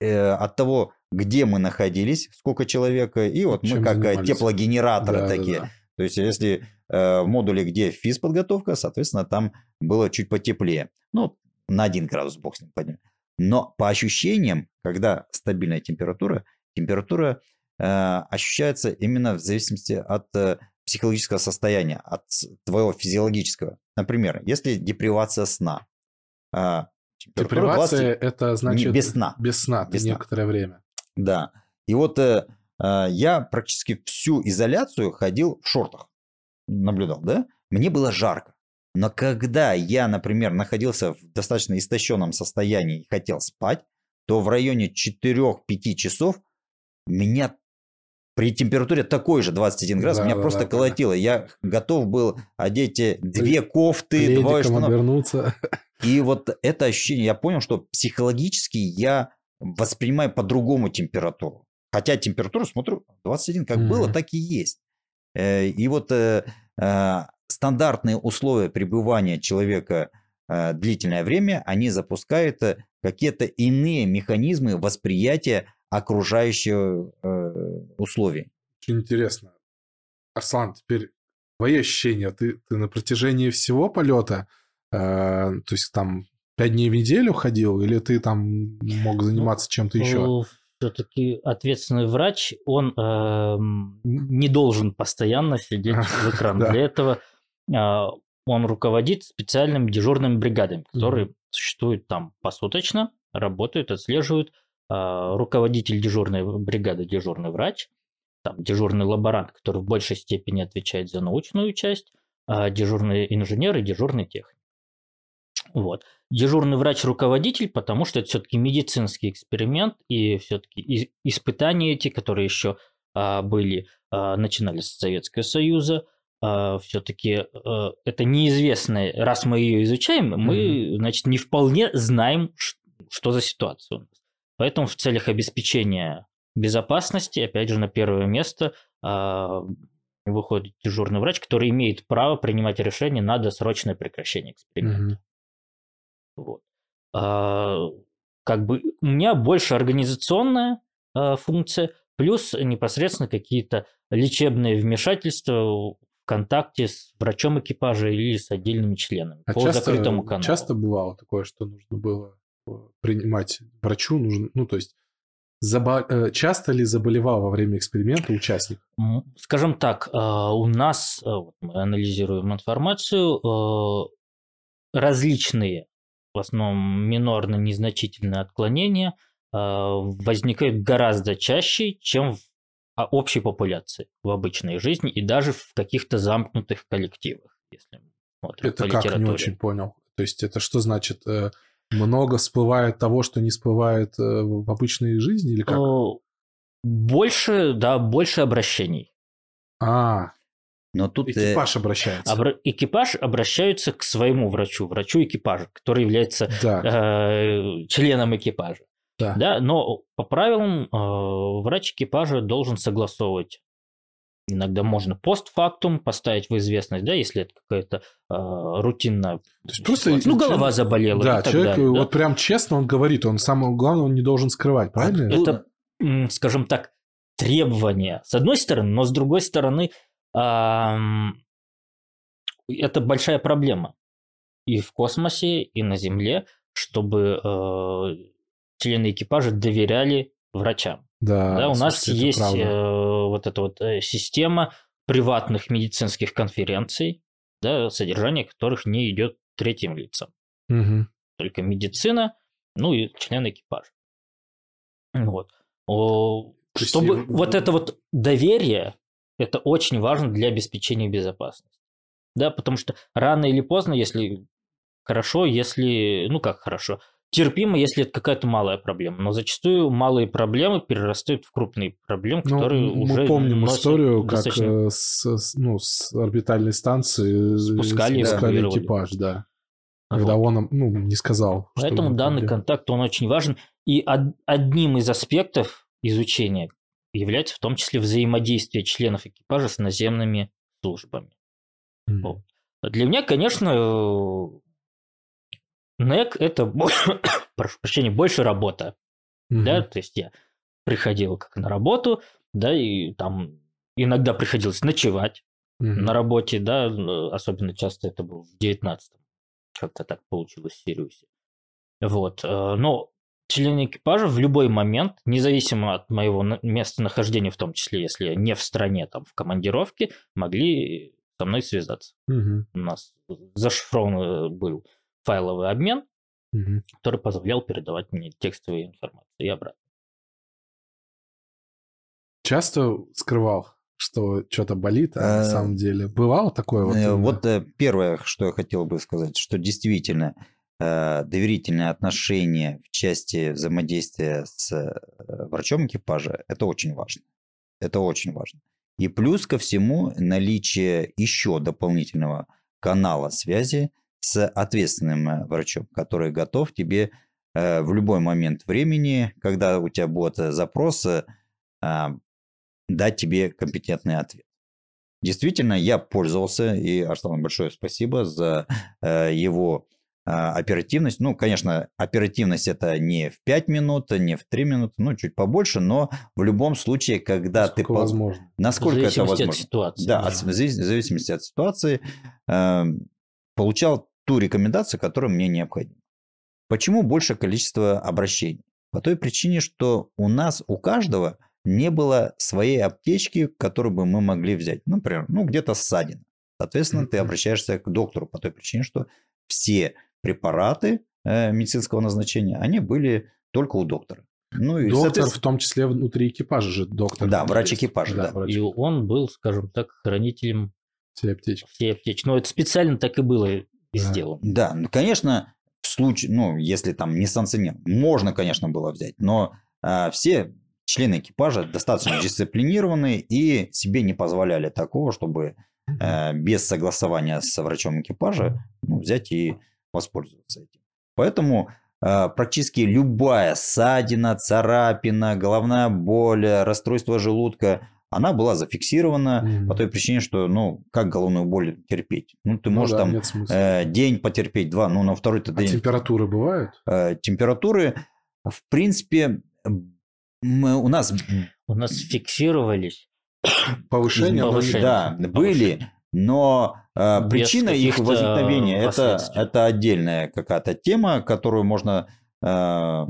э, от того, где мы находились, сколько человека, и вот Чем мы как занимались. теплогенераторы да, такие. Да, да. То есть, если э, в модуле, где физподготовка, соответственно, там было чуть потеплее. Ну, на 1 градус бог с ним подним. Но по ощущениям, когда стабильная температура, температура э, ощущается именно в зависимости от э, психологического состояния, от твоего физиологического. Например, если депривация сна. А, депривация 20... это значит без сна. Без сна, без сна. некоторое время. Да. И вот э, э, я практически всю изоляцию ходил в шортах. Наблюдал, да? Мне было жарко. Но когда я, например, находился в достаточно истощенном состоянии и хотел спать, то в районе 4-5 часов меня при температуре такой же 21 градус, да, меня да, просто да, колотило. Да. Я готов был одеть э, две кофты, двое штанов. обернуться. И вот это ощущение, я понял, что психологически я воспринимаю по-другому температуру. Хотя температуру смотрю 21 как mm-hmm. было, так и есть. Э, и вот э, стандартные условия пребывания человека длительное время, они запускают какие-то иные механизмы восприятия окружающие э, условий. Очень интересно. Арслан, теперь твои ощущения. Ты, ты на протяжении всего полета, э, то есть там пять дней в неделю ходил, или ты там мог ну, заниматься чем-то еще? Все-таки ответственный врач, он э, не должен постоянно сидеть (laughs) в экран. Для этого э, он руководит специальными дежурными бригадами, которые существуют там посуточно, работают, отслеживают а, руководитель дежурной бригады, дежурный врач, там, дежурный лаборант, который в большей степени отвечает за научную часть, а дежурный инженер и дежурный техник. Вот. Дежурный врач-руководитель, потому что это все-таки медицинский эксперимент, и все-таки испытания эти, которые еще а, были, а, начинали с Советского Союза, а, все-таки а, это неизвестное, раз мы ее изучаем, мы, mm-hmm. значит, не вполне знаем, что за ситуация у нас. Поэтому в целях обеспечения безопасности, опять же, на первое место а, выходит дежурный врач, который имеет право принимать решение на досрочное прекращение эксперимента. Mm-hmm. Вот. А, как бы у меня больше организационная а, функция, плюс непосредственно какие-то лечебные вмешательства в контакте с врачом экипажа или с отдельными членами а по часто, закрытому каналу. Часто бывало такое, что нужно было принимать врачу, нужно, ну то есть Забо... Э, часто ли заболевал во время эксперимента участник? Скажем так, а, у нас, э, мы анализируем информацию, различные в основном минорно-незначительные отклонения а, возникают гораздо чаще, чем в а, общей популяции, в обычной жизни и даже в каких-то замкнутых коллективах, если смотрим Это по как, не очень понял. То есть это что значит? Много всплывает того, что не всплывает э, в обычной жизни или как? Больше, да, больше обращений. А, но тут экипаж э... обращается. Обра... Экипаж обращается к своему врачу, врачу экипажа, который является да. э, членом экипажа. Да. да. Но по правилам э, врач экипажа должен согласовывать. Иногда можно постфактум поставить в известность, да, если это какая-то э, рутинная. То есть просто ну голова заболела. Да, человек далее, вот да? прям честно он говорит, он самое главное он не должен скрывать, правильно? Это, скажем так, требование с одной стороны, но с другой стороны это большая проблема и в космосе, и на Земле, чтобы э, члены экипажа доверяли врачам. Да, да у нас есть э, вот эта вот э, система приватных медицинских конференций, да, содержание которых не идет третьим лицам. Угу. Только медицина, ну и члены экипажа. Вот. О, чтобы вот это вот доверие это очень важно для обеспечения безопасности. Да, потому что рано или поздно, если хорошо, если, ну как хорошо, терпимо, если это какая-то малая проблема. Но зачастую малые проблемы перерастают в крупные проблемы, ну, которые ну, уже Мы помним историю, как э, с, ну, с орбитальной станции спускали, спускали экипаж, да. Когда вот. он ну, не сказал. Поэтому данный проблема. контакт, он очень важен. И од- одним из аспектов изучения является в том числе взаимодействие членов экипажа с наземными службами. Mm. Вот. Для меня, конечно, НЭК это, (coughs) прошу прощения, больше работа. Mm-hmm. Да, то есть я приходил как на работу, да, и там иногда приходилось ночевать mm-hmm. на работе, да, особенно часто это было в 19-м. Как-то так получилось в Сириусе. Вот. Э, но члены экипажа в любой момент, независимо от моего местонахождения, в том числе, если я не в стране, там, в командировке, могли со мной связаться. Угу. У нас зашифрован был файловый обмен, угу. который позволял передавать мне текстовую информацию и обратно. Часто скрывал, что что-то болит, а на э, самом деле бывало такое? Вот, э, вот э, первое, что я хотел бы сказать, что действительно доверительные отношения в части взаимодействия с врачом экипажа, это очень важно. Это очень важно. И плюс ко всему наличие еще дополнительного канала связи с ответственным э, врачом, который готов тебе в любой момент времени, когда у тебя будет запрос, дать тебе компетентный ответ. Действительно, я пользовался, и Арслану большое спасибо за его а, оперативность, ну, конечно, оперативность это не в 5 минут, не в 3 минуты, ну, чуть побольше, но в любом случае, когда насколько ты... возможно. Насколько это возможно. от ситуации. Да, да. От, в зависимости от ситуации э, получал ту рекомендацию, которая мне необходима. Почему большее количество обращений? По той причине, что у нас, у каждого не было своей аптечки, которую бы мы могли взять. Например, ну, где-то ссадина. Соответственно, ты обращаешься к доктору по той причине, что все препараты э, медицинского назначения, они были только у доктора. Ну, и, доктор, в том числе внутри экипажа же доктор. Да, врач экипажа, да. да. Врач. И он был, скажем так, хранителем всей аптечки. Всей аптечки. Но это специально так и было сделано. Да, ну, конечно, в случае, ну, если там не санкционировано, можно, конечно, было взять, но а, все члены экипажа достаточно (coughs) дисциплинированные и себе не позволяли такого, чтобы э, без согласования с врачом экипажа ну, взять и воспользоваться этим. Поэтому э, практически любая ссадина, царапина, головная боль, расстройство желудка, она была зафиксирована mm-hmm. по той причине, что, ну, как головную боль терпеть? Ну, ты ну, можешь да, там э, день потерпеть, два, ну, на второй-то а день. температуры бывают? Э, температуры, в принципе, мы, у нас... У нас фиксировались. Повышение? Повышение. Да, были, но э, причина их возникновения это, это отдельная какая-то тема, которую можно э,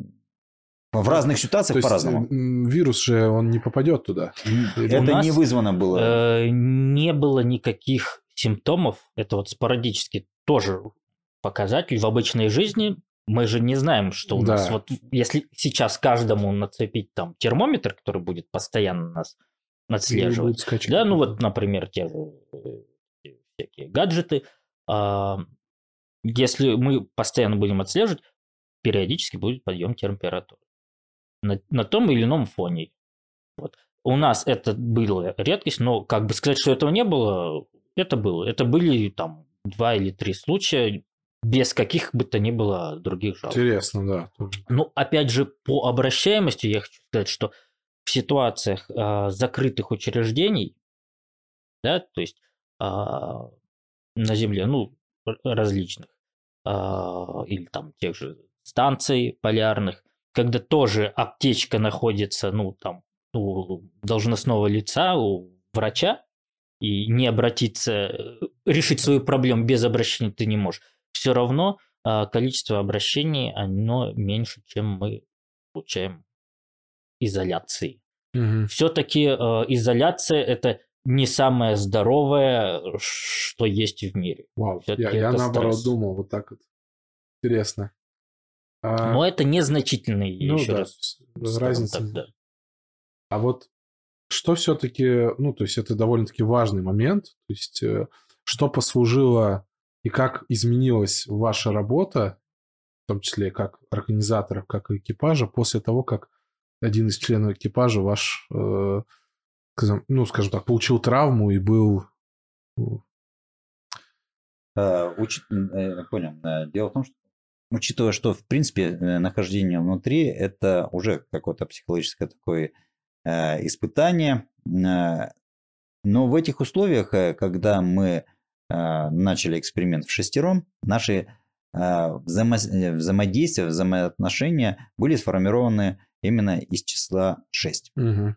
в разных ситуациях по-разному. Вирус же, он не попадет туда. Это не вызвано было. Э, не было никаких симптомов. Это вот спорадически тоже показатель в обычной жизни. Мы же не знаем, что у да. нас вот если сейчас каждому нацепить там термометр, который будет постоянно нас отслеживать, да, ну вот, например, те же э, всякие гаджеты, а, если мы постоянно будем отслеживать, периодически будет подъем температуры на, на том или ином фоне. Вот. У нас это было редкость, но как бы сказать, что этого не было, это было. Это были там два или три случая без каких бы то ни было других жалоб. Интересно, да. Ну, опять же, по обращаемости я хочу сказать, что в ситуациях э, закрытых учреждений, да, то есть э, на Земле, ну, различных, э, или там тех же станций полярных, когда тоже аптечка находится, ну, там, у должностного лица, у врача, и не обратиться, э, решить свою проблему без обращения ты не можешь, все равно а, количество обращений, оно меньше, чем мы получаем изоляции. Угу. Все-таки э, изоляция это не самое здоровое, что есть в мире. Вау, я, я наоборот стресс. думал вот так вот. Интересно. А... Но это незначительный ну, еще да, раз. Разница. Так, да. А вот что все-таки, ну, то есть это довольно-таки важный момент, то есть э, что послужило и как изменилась ваша работа, в том числе как организаторов, как и экипажа, после того, как один из членов экипажа ваш, э, ну, скажем так, получил травму и был... Э, уч... э, понял. Э, дело в том, что учитывая, что, в принципе, э, нахождение внутри – это уже какое-то психологическое такое э, испытание. Э, но в этих условиях, э, когда мы э, начали эксперимент в шестером, наши взаимо взаимодействия, взаимоотношения были сформированы именно из числа 6. Угу.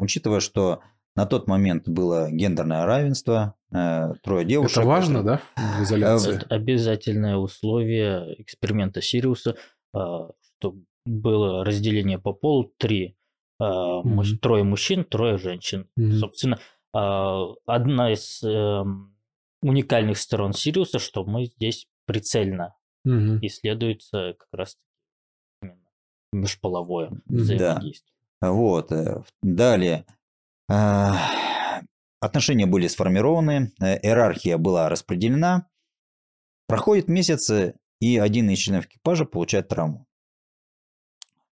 Учитывая, что на тот момент было гендерное равенство, трое девушек. Это важно, да, в изоляции? Это обязательное условие эксперимента Сириуса, э, что было разделение по полу три. Mm-hmm. Трое мужчин, трое женщин. Mm-hmm. Собственно, одна из эм, уникальных сторон Сириуса, что мы здесь прицельно mm-hmm. исследуется как раз межполовое взаимодействие. Да. Вот. Э, далее. Э, отношения были сформированы, э, иерархия была распределена. Проходит месяц, и один из членов экипажа получает травму.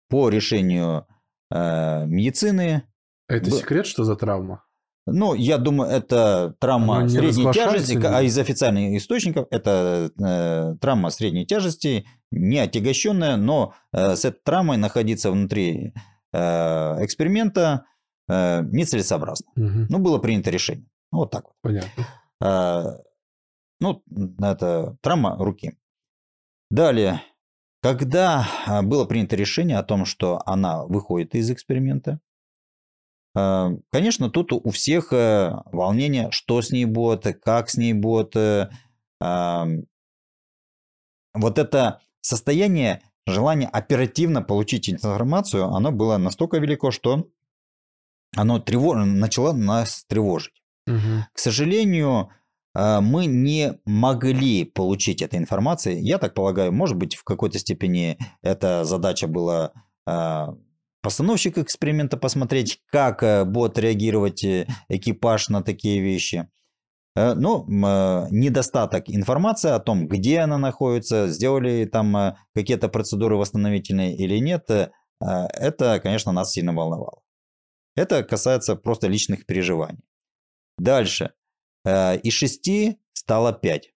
По решению э, медицины... Это б... секрет, что за травма? Ну, я думаю, это травма средней тяжести, а из официальных источников это э, травма средней тяжести, не отягощенная, но э, с этой травмой находиться внутри э, эксперимента э, нецелесообразно. Угу. Ну, было принято решение. Ну, вот так вот. Понятно. Э, ну, это травма руки. Далее, когда а, было принято решение о том, что она выходит из эксперимента, э, конечно, тут у всех э, волнение, что с ней будет, как с ней будет. Э, вот это состояние желание оперативно получить информацию, оно было настолько велико, что оно тревож... начало нас тревожить. Угу. К сожалению, э, мы не могли получить этой информации. Я так полагаю, может быть, в какой-то степени эта задача была э, постановщик эксперимента посмотреть, как э, будет реагировать экипаж на такие вещи. Но недостаток информации о том, где она находится, сделали там какие-то процедуры восстановительные или нет, это, конечно, нас сильно волновало. Это касается просто личных переживаний. Дальше. Из шести стало пять.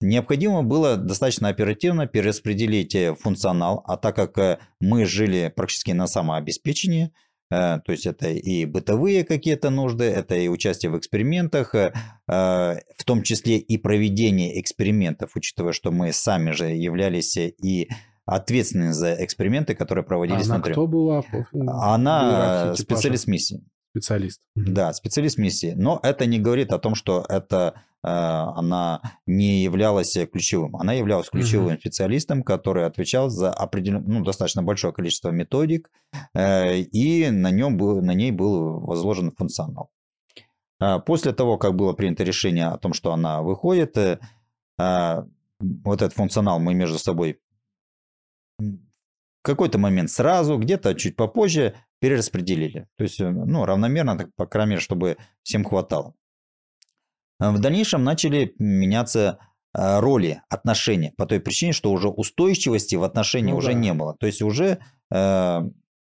Необходимо было достаточно оперативно перераспределить функционал, а так как мы жили практически на самообеспечении, Э, то есть это и бытовые какие-то нужды, это и участие в экспериментах, э, в том числе и проведение экспериментов, учитывая, что мы сами же являлись и ответственны за эксперименты, которые проводились Она внутри. кто была? Она специалист миссии. Специалист. Да, специалист миссии. Но это не говорит о том, что это э, она не являлась ключевым. Она являлась ключевым mm-hmm. специалистом, который отвечал за определен... ну, достаточно большое количество методик, э, и на, нем был, на ней был возложен функционал. Э, после того, как было принято решение о том, что она выходит, э, вот этот функционал мы между собой какой-то момент сразу, где-то чуть попозже перераспределили. То есть, э, ну, равномерно, так, по крайней мере, чтобы всем хватало. Э, в дальнейшем начали меняться э, роли, отношения, по той причине, что уже устойчивости в отношении ну, уже да. не было. То есть уже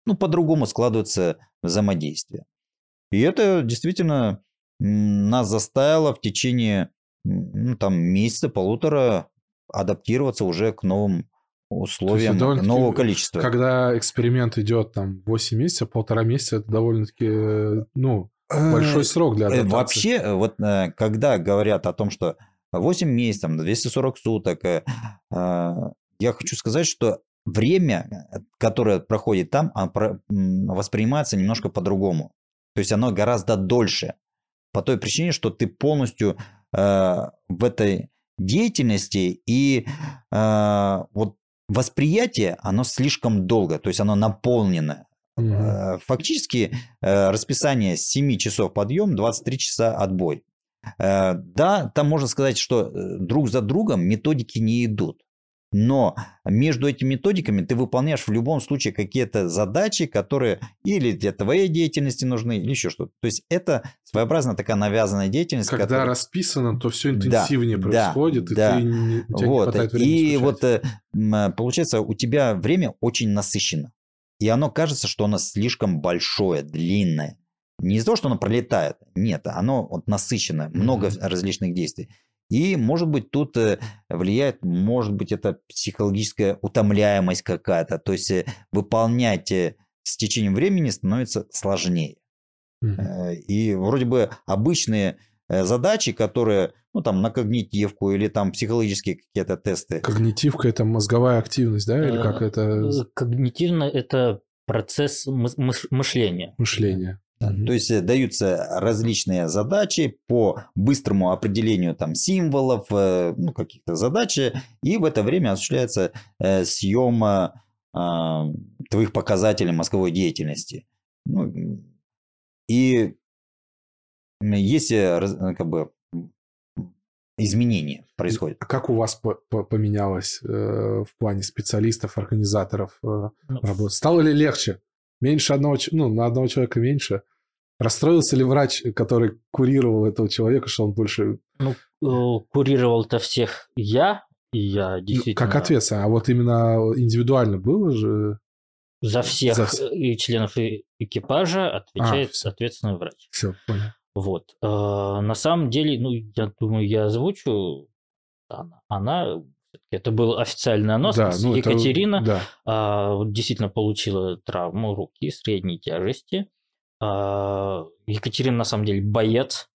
ну, по-другому складывается взаимодействие. И это действительно нас заставило в течение ну, там, месяца, полутора адаптироваться уже к новым условиям нового количества. Когда эксперимент идет там 8 месяцев, полтора месяца, это довольно-таки, ну, большой срок для э, адаптации. Вообще, э, вот э, когда говорят о том, что 8 месяцев, 240 суток, я хочу сказать, что время, которое проходит там, воспринимается немножко по-другому. То есть оно гораздо дольше. По той причине, что ты полностью в этой деятельности и вот восприятие, оно слишком долго, то есть оно наполнено. Угу. Фактически э, расписание 7 часов подъем, 23 часа отбой. Э, да, там можно сказать, что друг за другом методики не идут. Но между этими методиками ты выполняешь в любом случае какие-то задачи, которые или для твоей деятельности нужны, или еще что-то. То есть это своеобразная такая навязанная деятельность. Когда которая... расписано, то все интенсивнее да, происходит, да, и да. ты, у тебя вот. не хватает времени И вот э, получается, у тебя время очень насыщено. И оно кажется, что оно слишком большое, длинное. Не из-за того, что оно пролетает. Нет, оно вот насыщено, много mm-hmm. различных действий. И, может быть, тут э, влияет, может быть, это психологическая утомляемость какая-то. То есть э, выполнять э, с течением времени становится сложнее. Mm-hmm. И вроде бы обычные задачи, которые, ну, там, на когнитивку или там психологические какие-то тесты. Когнитивка – это мозговая активность, да, или как это? Когнитивно – это процесс мышления. Мышления. Mm-hmm. То есть э, даются различные задачи по быстрому определению там символов, э, ну, каких-то задач, и в это время осуществляется э, съем э, твоих показателей мозговой деятельности. Ну, и есть как бы изменения происходят. А как у вас поменялось э, в плане специалистов, организаторов э, ну, работы? Стало ли легче? Меньше одного, ну, на одного человека меньше? Расстроился ли врач, который курировал этого человека, что он больше... Ну, э, курировал-то всех я, и я ну, действительно... Как ответственно, а вот именно индивидуально было же... За всех За... и членов экипажа отвечает а, ответственный врач. Все, понял. Вот. Э, на самом деле, ну, я думаю, я озвучу. Она, это был официальный анонс. Да, ну, Екатерина это, да. действительно получила травму руки средней тяжести. А, Екатерина на самом деле боец,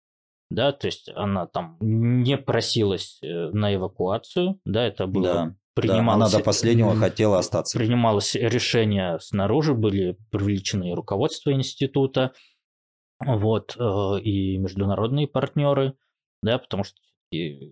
да, то есть она там не просилась э, на эвакуацию, да, это было да. Принималось, да, она до последнего хотела остаться. Принималось решение снаружи, были привлечены руководство института, вот, э, и международные партнеры, да, потому что э,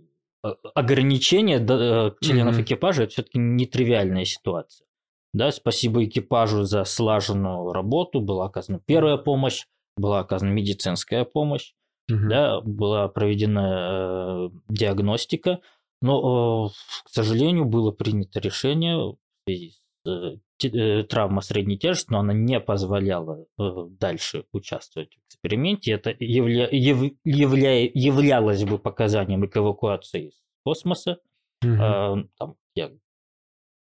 ограничение членов mm-hmm. экипажа это все-таки нетривиальная ситуация. Да, спасибо экипажу за слаженную работу. Была оказана первая помощь, была оказана медицинская помощь, угу. да, была проведена э, диагностика. Но, э, к сожалению, было принято решение в связи с э, э травма средней тяжести, но она не позволяла э, дальше участвовать в эксперименте. Это явля, яв, явля, являлось бы показанием к эвакуации из космоса. Угу. Там, я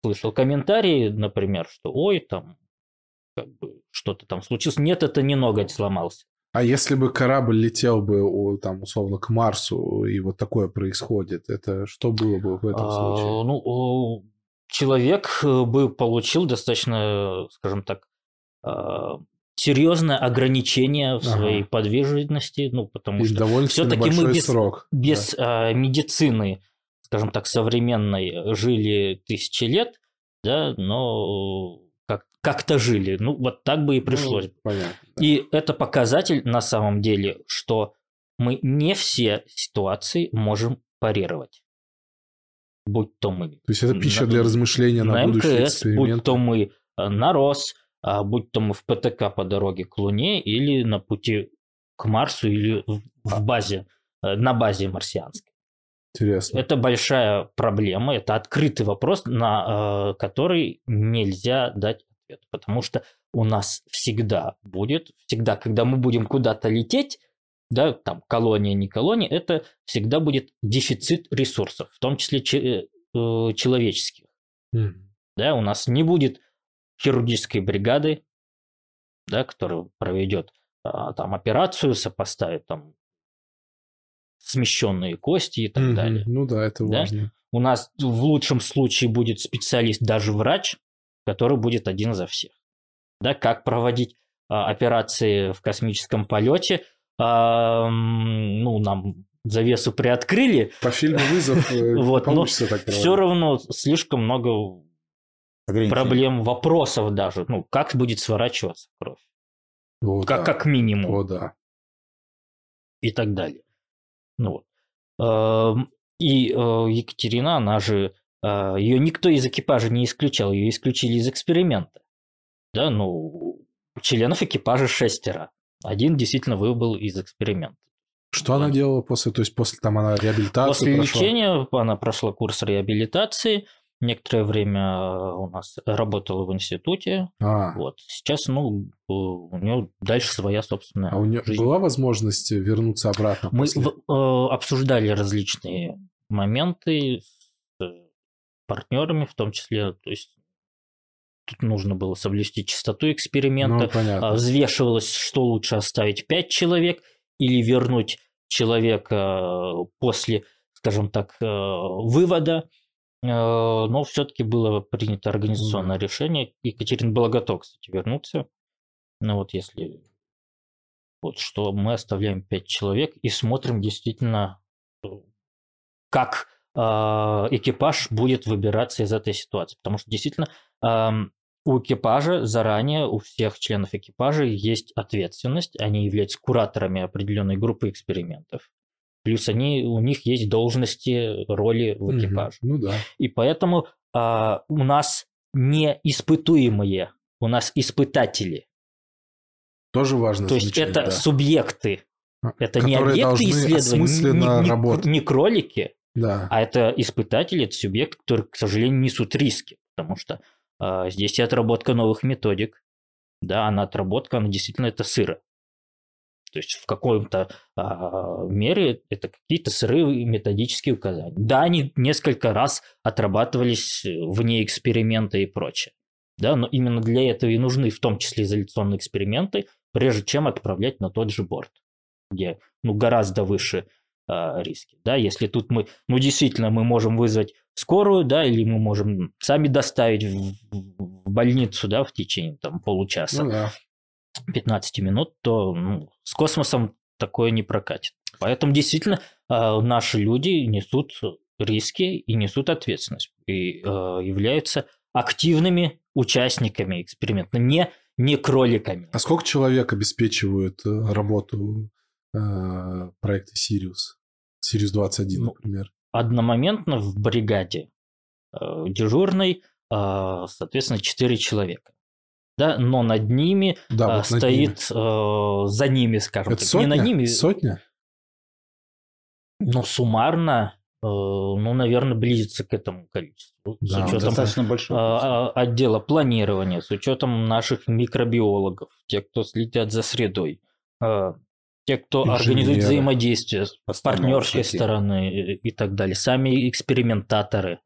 слышал комментарии, например, что ой, там как бы что-то там случилось. Нет, это не ноготь сломался. А если бы корабль летел бы, там, условно, к Марсу, и вот такое происходит, это что было бы в этом случае? А, ну, человек э, бы получил достаточно, скажем так, а, серьезное ограничение в своей ага. подвижности, ну, потому и что все-таки мы без, срок, без да. медицины, скажем так, современной жили тысячи лет, да, но как, как-то жили. Ну, вот так бы и ну, пришлось. Ну, понятно. Да. И это показатель на самом деле, что мы не все ситуации можем парировать. Будь то мы... То есть это пища на, для размышления на, на будущее МКС, будь то мы э, на РОС, а будь то мы в ПТК по дороге к Луне или на пути к Марсу или в базе, э, на базе марсианской. Интересно. Это большая проблема, это открытый вопрос, на э, который нельзя дать ответ, потому что у нас всегда будет, всегда, когда мы будем куда-то лететь, да, там колония, не колония, это всегда будет дефицит ресурсов, в том числе че, э, человеческих. Mm. Да, у нас не будет хирургической бригады, да, которая проведет а, там операцию, сопоставит там смещенные кости и так mm-hmm. далее. Ну да, это да? важно. У нас в лучшем случае будет специалист, даже врач, который будет один за всех. Да, как проводить а, операции в космическом полете, а, ну, нам завесу приоткрыли. По фильму «Вызов» (laughs) э, вот, но так все равно слишком много проблем, вопросов даже. Ну, как будет сворачиваться кровь? О, как, да. как минимум. О, да. И так далее. Ну, вот. И э, Екатерина, она же, э, ее никто из экипажа не исключал, ее исключили из эксперимента. Да, ну, членов экипажа шестеро. Один действительно выбыл из эксперимента. Что она делала после, то есть после там она реабилитацию После прошла? лечения она прошла курс реабилитации, некоторое время у нас работала в институте. А. Вот сейчас, ну, у нее дальше своя собственная. А у нее жизнь. была возможность вернуться обратно? Мы после... в, э, обсуждали различные моменты с партнерами, в том числе, то есть тут нужно было соблюсти чистоту эксперимента, ну, понятно. взвешивалось, что лучше оставить 5 человек или вернуть человека после, скажем так, э, вывода Э, но все-таки было принято организационное mm решение. Екатерин была готова, кстати, вернуться. Ну вот если вот что мы оставляем пять человек и смотрим действительно, э, как э, экипаж будет выбираться из этой ситуации. Потому что действительно э, у экипажа заранее, у всех членов экипажа есть ответственность. Они являются кураторами определенной группы экспериментов. Плюс они, у них есть должности, роли в экипаже. Угу, ну да. И поэтому а, у нас не испытуемые, у нас испытатели. Тоже важно. То есть это да. субъекты. А, это не объекты исследования, не, не, не кролики, да. а это испытатели, это субъекты, которые, к сожалению, несут риски. Потому что а, здесь и отработка новых методик. Да, она отработка, она действительно это сыро. То есть в каком-то а, мере это какие-то сырые методические указания. Да, они несколько раз отрабатывались вне эксперимента и прочее. Да, но именно для этого и нужны в том числе изоляционные эксперименты, прежде чем отправлять на тот же борт, где ну, гораздо выше а, риски. Да, если тут мы, ну действительно, мы можем вызвать скорую, да, или мы можем сами доставить в, в больницу, да, в течение там получаса. Ну, да. 15 минут, то ну, с космосом такое не прокатит. Поэтому действительно э, наши люди несут риски и несут ответственность и э, являются активными участниками эксперимента, не, не кроликами. А сколько человек обеспечивают э, работу э, проекта Сириус? Сириус 21, ну, например. Одномоментно в бригаде э, дежурной, э, соответственно, 4 человека да, но над ними да, вот стоит над ними. Э, за ними, скажем Это так, сотня? не над ними. Сотня? Ну, суммарно, э, ну, наверное, близится к этому количеству. Да, с учетом достаточно большое. Э, отдела планирования, с учетом наших микробиологов, те, кто следят за средой, э, те, кто Инженеры. организует взаимодействие с партнерской стороны и так далее, сами экспериментаторы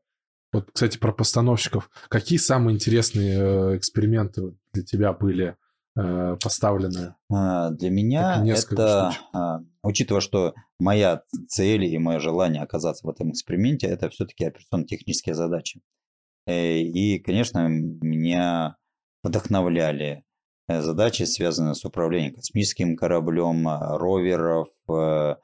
Вот, кстати, про постановщиков. Какие самые интересные э, эксперименты для тебя были э, поставлены? А, для меня это, штучек. А, учитывая, что моя цель и мое желание оказаться в этом эксперименте, это все-таки операционно-технические задачи. Э, и, конечно, меня вдохновляли задачи, связанные с управлением космическим кораблем, роверов, ну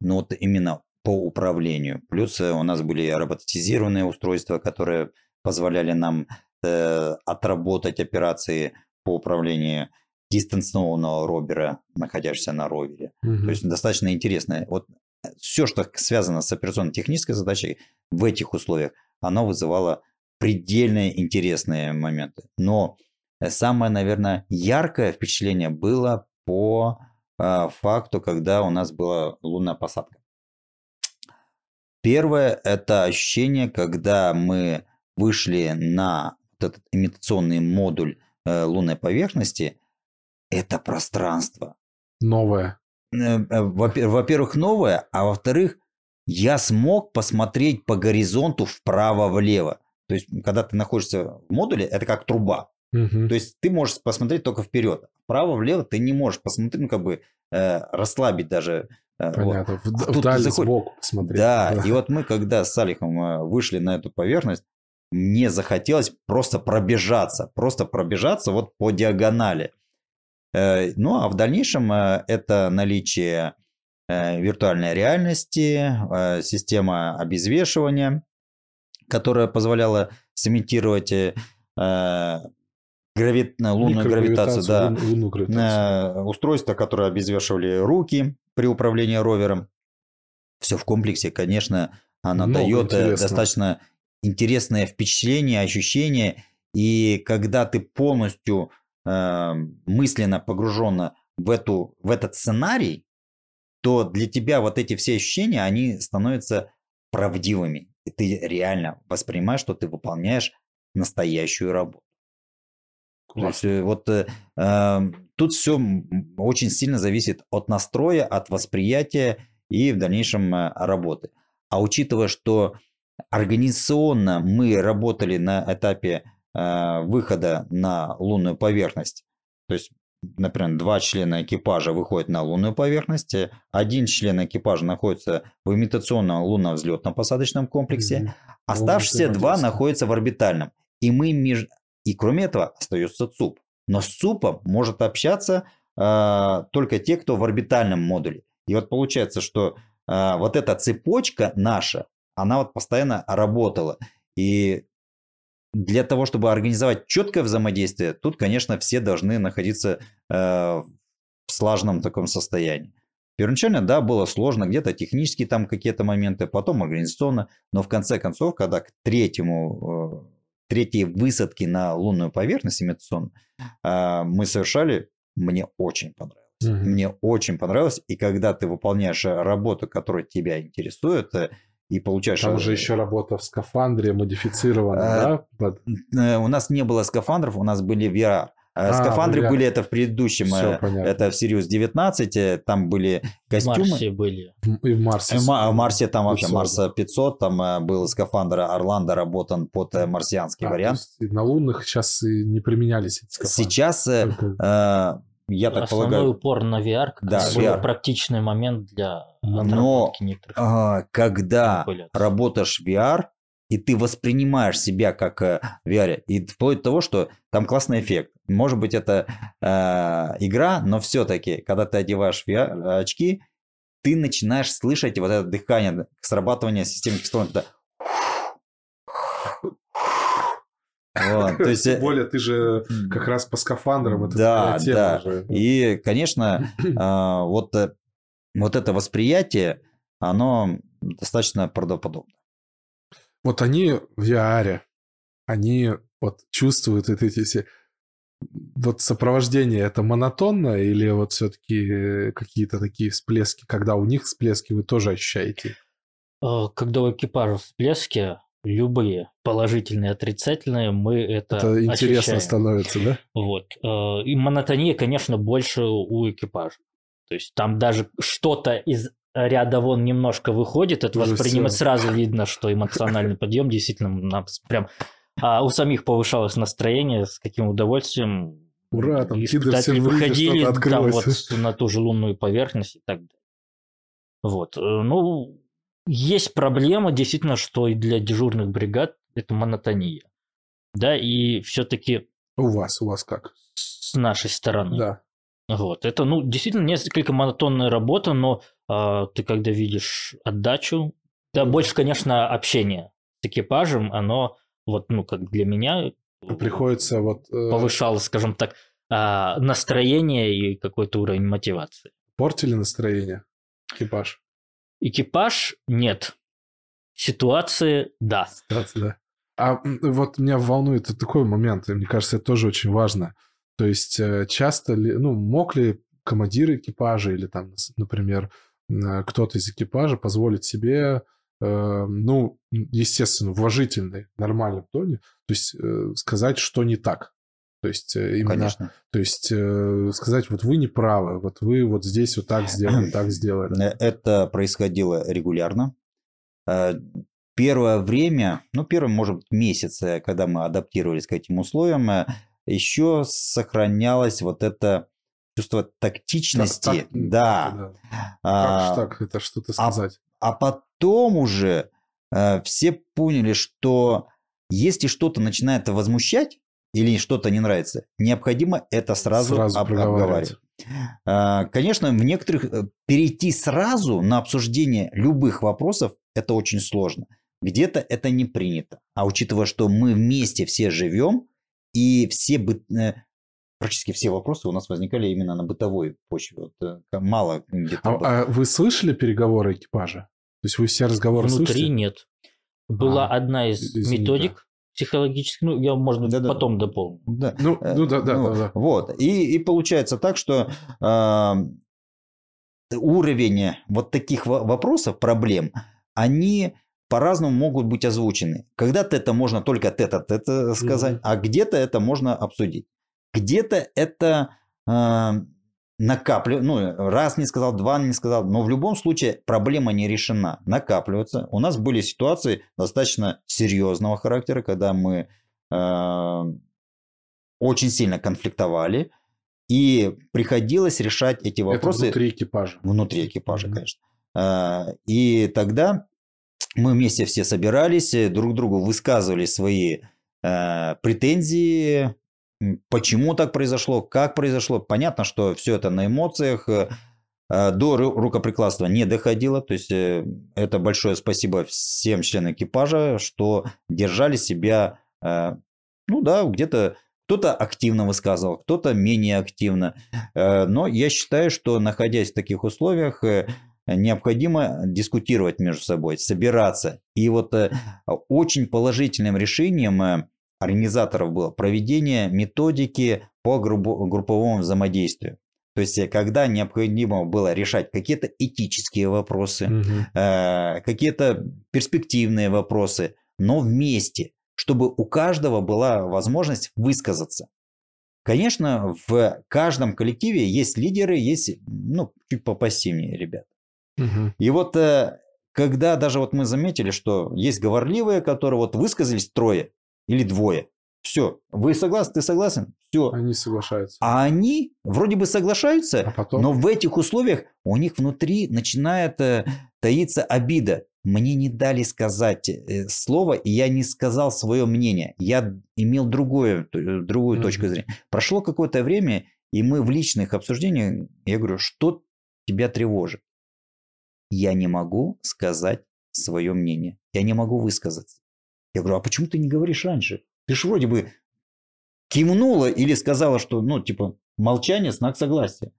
вот именно по управлению. Плюс э, у нас были роботизированные устройства, которые позволяли нам э, отработать операции по управлению дистанционного робера, находящегося на ровере. Угу. То есть достаточно интересно. Вот э, все, что связано с операционно-технической задачей в этих условиях, оно вызывало предельно интересные моменты. Но э, самое, наверное, яркое впечатление было по э, факту, когда у нас была лунная посадка. Первое – это ощущение, когда мы вышли на этот имитационный модуль э, лунной поверхности, это пространство. Новое. Э, э, во-первых, новое, а во-вторых, я смог посмотреть по горизонту вправо-влево. То есть, когда ты находишься в модуле, это как труба. Угу. То есть, ты можешь посмотреть только вперед. Вправо-влево ты не можешь посмотреть, ну, как бы э, расслабить даже Понятно. Вот. А Вдаль заход... сбоку посмотреть. Да, и вот мы, когда с Салихом э, вышли на эту поверхность, мне захотелось просто пробежаться, просто пробежаться вот по диагонали. Э, ну, а в дальнейшем это наличие виртуальной реальности, система обезвешивания, которая позволяла сымитировать грави... лунную гравитацию, да, лунную гравитацию. устройства, которые обезвешивали руки, при управлении ровером. Все в комплексе, конечно, она Много дает э, интересно. достаточно интересное впечатление, ощущение. И когда ты полностью э, мысленно погружен в, эту, в этот сценарий, то для тебя вот эти все ощущения, они становятся правдивыми. И ты реально воспринимаешь, что ты выполняешь настоящую работу. То есть, э, вот э, эм, тут все очень сильно зависит от настроя, от восприятия и в дальнейшем э, работы. А учитывая, что организационно мы работали на этапе э, выхода на лунную поверхность, то есть, например, два члена экипажа выходят на лунную поверхность, один член экипажа находится в имитационном лунно-взлетно-посадочном комплексе, mm-hmm. оставшиеся два находятся в орбитальном. И мы меж... И кроме этого остается ЦУП. Но с ЦУПом может общаться э, только те, кто в орбитальном модуле. И вот получается, что э, вот эта цепочка наша, она вот постоянно работала. И для того, чтобы организовать четкое взаимодействие, тут, конечно, все должны находиться э, в слаженном таком состоянии. Первоначально, да, было сложно, где-то технические там какие-то моменты, потом организационно, но в конце концов, когда к третьему э, третьей высадки на лунную поверхность имитационную а, мы совершали, мне очень понравилось. Угу. Мне очень понравилось. И когда ты выполняешь работу, которая тебя интересует, э, и получаешь... Там же еще работа в скафандре модифицирована, а, да? Э, у нас не было скафандров, у нас были VR. А, а, Скафандры были это в предыдущем, Все, э, это в Сириус 19, э, там были костюмы. В Марсе были. И в Марсе. В, в Марсе там 500. вообще Марса 500, там э, был скафандр Орландо работан под марсианский а, вариант. на лунных сейчас не применялись эти скафандры. Сейчас, Только... я так Основной полагаю... упор на VR, как да, VR. практичный момент для Но некоторых. когда работаешь в VR, и ты воспринимаешь себя как э, VR. И вплоть до того, что там классный эффект. Может быть, это э, игра, но все-таки, когда ты одеваешь VR, очки, ты начинаешь слышать вот это дыхание, срабатывание системы кислорода. Вот, то есть, Тем э, более ты же как раз по скафандрам. Это да, да. Уже. И, конечно, а, (laughs) вот, э, вот это восприятие, оно достаточно правдоподобно. Вот они в VR, они вот чувствуют вот эти все... Вот сопровождение это монотонно или вот все-таки э, какие-то такие всплески, когда у них всплески вы тоже ощущаете? Э, когда у экипажа всплески, любые положительные, отрицательные, мы это Это интересно ощущаем. становится, да? Вот. Э, и монотония, конечно, больше у экипажа. То есть там даже что-то из ряда вон немножко выходит, это воспринимать всё. сразу видно, что эмоциональный подъем действительно прям а у самих повышалось настроение, с каким удовольствием Ура, там испытатели выйдет, выходили что-то там вот на ту же лунную поверхность и так далее. Вот, э, ну, есть проблема действительно, что и для дежурных бригад это монотония. Да, и все-таки У вас, у вас как? с нашей стороны. Да. Вот. Это, ну, действительно несколько монотонная работа, но ты когда видишь отдачу, да, больше, конечно, общение с экипажем, оно вот, ну, как для меня Приходится вот... э, повышало, скажем так, а, настроение и какой-то уровень мотивации. Портили настроение экипаж? Экипаж нет. Ситуации да. Кстати, да. А вот меня волнует такой момент, и мне кажется, это тоже очень важно. То есть э, часто ли, ну, мог ли командир экипажа или там, например, э, кто-то из экипажа позволить себе, э, ну, естественно, в уважительной, нормальном тоне, то есть э, сказать, что не так. То есть э, именно, Конечно. то есть э, сказать, вот вы не правы, вот вы вот здесь вот так сделали, так (clears throat) сделали. Э, Это происходило регулярно. Э, Первое время, ну, первый, может быть, месяц, э, когда мы адаптировались к этим условиям, э, еще сохранялось вот это чувство тактичности. Так, так, да. Как А, ж так это что-то а сказать? А потом уже э, все поняли, что если что-то начинает возмущать или что-то не нравится, необходимо это сразу, Сразу об- обговаривать. А, Конечно, в некоторых э, перейти сразу на обсуждение любых вопросов это очень сложно. Где-то это не принято. А учитывая, что мы вместе все живем, и все бы, э, практически все вопросы у нас возникали именно на бытовой почве. Вот, э, мало где-то А, было. а вы слышали переговоры экипажа? То есть вы все разговоры Внутри слышали? нет. Была А, одна из извини, методик психологических, ну, я, может быть, Да-да. потом дополню. Да. Ну, Э, ну да, да, ну, да, да. Вот. И, и получается так, что а, уровень вот таких во- вопросов, проблем, они по-разному могут быть озвучены. Когда-то это можно только тет-а-тет э, сказать, Мгм. а где-то это можно обсудить. Где-то это накапливается, ну, раз не сказал, два не сказал, но в любом случае проблема не решена, накапливается. У нас были ситуации достаточно серьезного характера, когда мы э, очень сильно конфликтовали, и приходилось решать эти Это вопросы внутри экипажа. внутри экипажа, Мгм. конечно. А, И тогда мы вместе все собирались, э, друг другу высказывали свои э, претензии, почему так произошло, как произошло. Понятно, что все это на эмоциях. э, э, До ру- рукоприкладства не доходило. То есть э, это большое спасибо всем членам экипажа, что держали себя, ну да, где-то кто-то активно высказывал, кто-то менее активно. Но я считаю, что находясь в таких условиях, необходимо дискутировать между собой, собираться. И вот очень положительным решением организаторов было проведение методики по групповому взаимодействию. То есть, э, когда необходимо было решать какие-то этические вопросы, э, какие-то перспективные вопросы, но вместе, чтобы у каждого была возможность высказаться. Конечно, в каждом коллективе есть лидеры, есть, ну, чуть попассивнее ребят. Мгм. И вот э, когда даже вот мы заметили, что есть говорливые, которые вот высказались трое или двое, все, вы согласны, ты согласен, все. Они соглашаются. А они вроде бы соглашаются, А потом? но в этих условиях у них внутри начинает э, таиться обида. Мне не дали сказать э, слово, и я не сказал свое мнение. Я имел другое, т- другую Мгм. точку зрения. Прошло какое-то время, и мы в личных обсуждениях, я говорю, что тебя тревожит? Я не могу сказать свое мнение. Я не могу высказаться. Я говорю, а почему ты не говоришь раньше? Ты же вроде бы кивнула или сказала, что, ну, типа, молчание, знак согласия.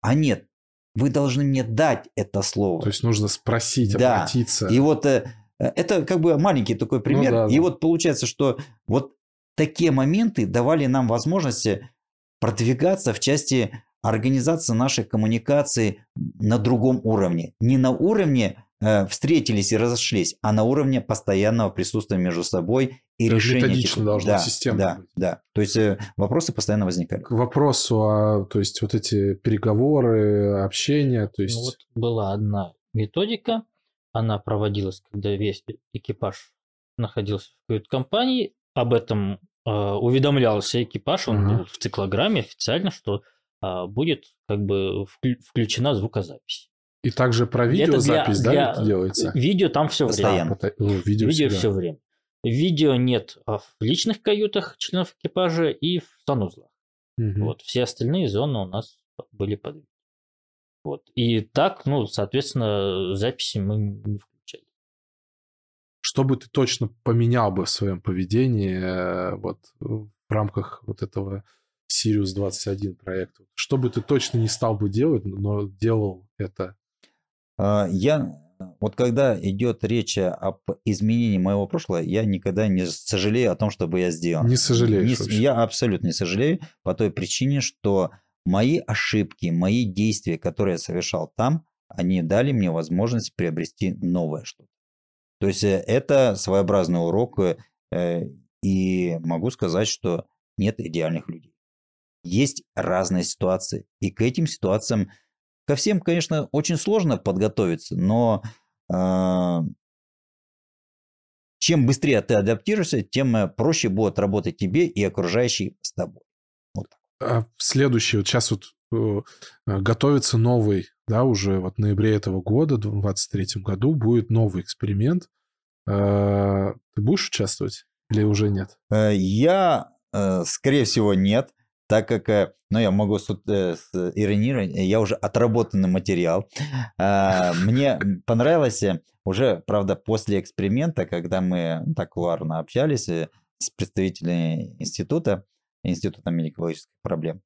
А нет, вы должны мне дать это слово. То есть нужно спросить, Да. обратиться. И вот э, это как бы маленький такой пример. да, И да. вот получается, что вот такие моменты давали нам возможность продвигаться в части организации нашей коммуникации на другом уровне. Не на уровне встретились и разошлись, а на уровне постоянного присутствия между собой и решение методично должно да, системно да, быть. Да, то есть э, вопросы постоянно возникали. К вопросу о, то есть вот эти переговоры, общение, то есть... Ну, вот была одна методика, она проводилась, когда весь экипаж находился в кают-компании, об этом э, уведомлялся экипаж, он Мгм. был в циклограмме официально, что а, будет как бы вклю- включена звукозапись. И также про видеозапись, да, для- это делается? Видео там все время. Пота- ну, видео, Видео всегда. все время. Видео нет а, в личных каютах членов экипажа и в санузлах. Мгм. Вот, все остальные зоны у нас были под. Вот. И так, ну, соответственно, записи мы не включали. Что бы ты точно поменял бы в своем поведении э, вот в рамках вот этого Sirius 21 проекта? Что бы ты точно не стал бы делать, но делал это? А, Я, вот когда идет речь об изменении моего прошлого, я никогда не сожалею о том, чтобы я сделал. Не сожалеешь Не с- вообще? я абсолютно не сожалею по той причине, что мои ошибки, мои действия, которые я совершал там, они дали мне возможность приобрести новое что-то. То есть э, это своеобразный урок, э, э, и могу сказать, что нет идеальных людей. Есть разные ситуации, и к этим ситуациям, ко всем, конечно, очень сложно подготовиться, но э, чем быстрее ты адаптируешься, тем э, проще будет работать тебе и окружающие с тобой. А следующий, вот сейчас вот э, э, готовится новый, да, уже вот в ноябре этого года, в 2023 году, будет новый эксперимент. Э, Ты будешь участвовать или уже нет? Я, скорее всего, нет, так как, э, ну, я могу э, иронировать, э, я уже отработанный материал. (laughs) А, Мне понравилось уже, правда, после эксперимента, когда мы так кулуарно общались с представителями института, Института медико-биологических проблем,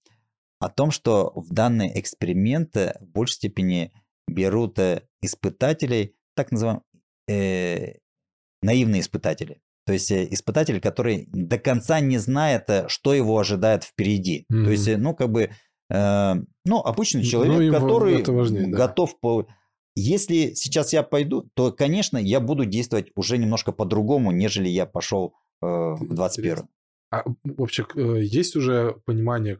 о том, что в данный эксперимент э, в большей степени берут испытателей, так называемых э, наивные испытатели. То есть э, испытатель, который до конца не знает, э, что его ожидает впереди. Мгм. То есть, э, ну, как бы, э, ну, обычный Ну, человек, в- который важнее, да. готов по... Если сейчас я пойду, то, конечно, я буду действовать уже немножко по-другому, нежели я пошел э, в 21 А вообще есть уже понимание,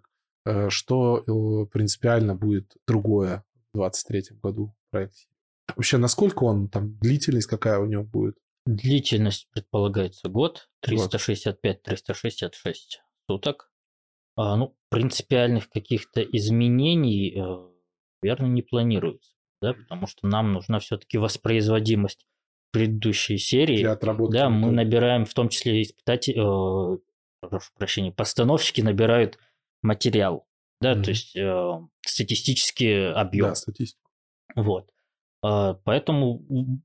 что принципиально будет другое в 2023 году в проекте? Вообще, насколько он там, длительность какая у него будет? Длительность предполагается год, 365-366 суток. А, ну, принципиальных каких-то изменений, э, наверное, не планируется, да, потому что нам нужна все-таки воспроизводимость предыдущей серии. Для отработки Да, мы набираем, в том числе испытатели, э, прошу прощения, постановщики набирают материал, да, Мгм. то есть э, статистический объем. Да, статистику. Вот. А, Поэтому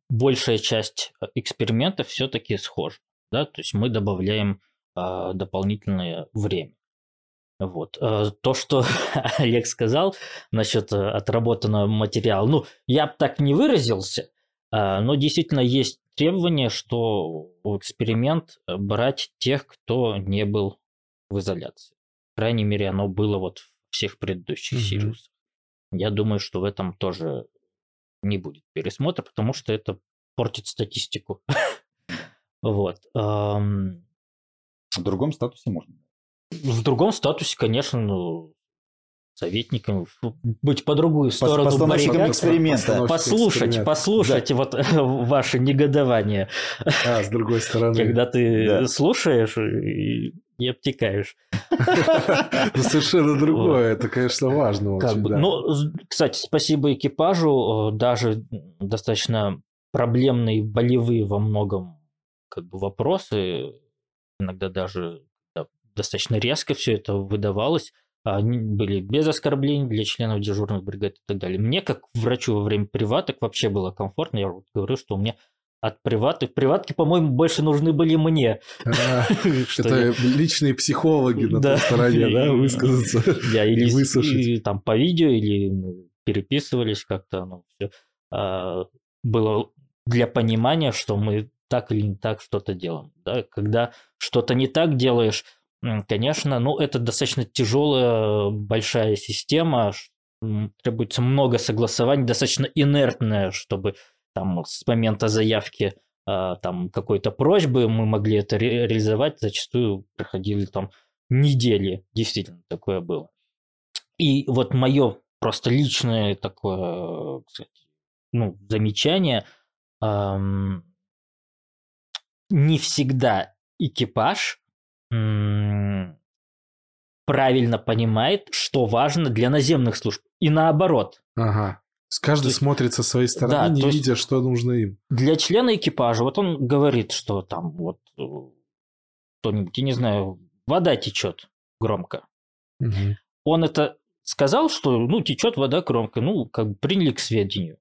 большая часть э, экспериментов все-таки схожа. Да? То есть мы добавляем а, дополнительное время. Вот. А, То, что (laughs) Олег сказал насчет э, отработанного материала, ну, я бы так не выразился, а, но действительно есть требование, что в эксперимент э, брать тех, кто не был в изоляции. По крайней мере, оно было вот в всех предыдущих Мгм. сириусах. Я думаю, что в этом тоже не будет пересмотра, потому что это портит статистику. (laughs) Вот. В другом статусе можно. В другом статусе, конечно, ну, советником быть по другую сторону постановщиком баррикад, эксперимента. Послушать, послушать вот ваше негодование, А, с другой (laughs) стороны. когда ты Да. слушаешь и, и обтекаешь. Ну, совершенно другое. Это, конечно, важно Как очень, бы, да. ну, кстати, спасибо экипажу, э, даже достаточно проблемные, болевые во многом как бы вопросы, иногда даже да, достаточно резко все это выдавалось, они были без оскорблений для членов дежурных бригад и так далее. Мне, как врачу во время приваток, вообще было комфортно. Я вот говорю, что у меня от приваток... Приватки, по-моему, больше нужны были мне. (laughs) А, Это я- личные психологи на той стороне, да, (laughs) высказаться. (laughs) Да, или и там по видео, или ну, переписывались как-то, ну, все. было для понимания, что мы так или не так что-то делаем. Да? Когда что-то не так делаешь, конечно, ну, это достаточно тяжелая, большая система, требуется много согласований, достаточно инертная, чтобы там с момента заявки а, там какой-то просьбы мы могли это ре- реализовать, зачастую проходили там недели, действительно такое было. И вот мое просто личное такое, кстати, ну, замечание, эм, не всегда экипаж м- правильно понимает, что важно для наземных служб. И наоборот. Ага. Каждый есть, смотрит со своей стороны, да, не видя, есть, что нужно им. Для члена экипажа, вот он говорит, что там вот э, кто-нибудь, я не знаю, вода течет громко. Угу. Он это сказал, что ну течет вода громко, ну как бы приняли к сведению.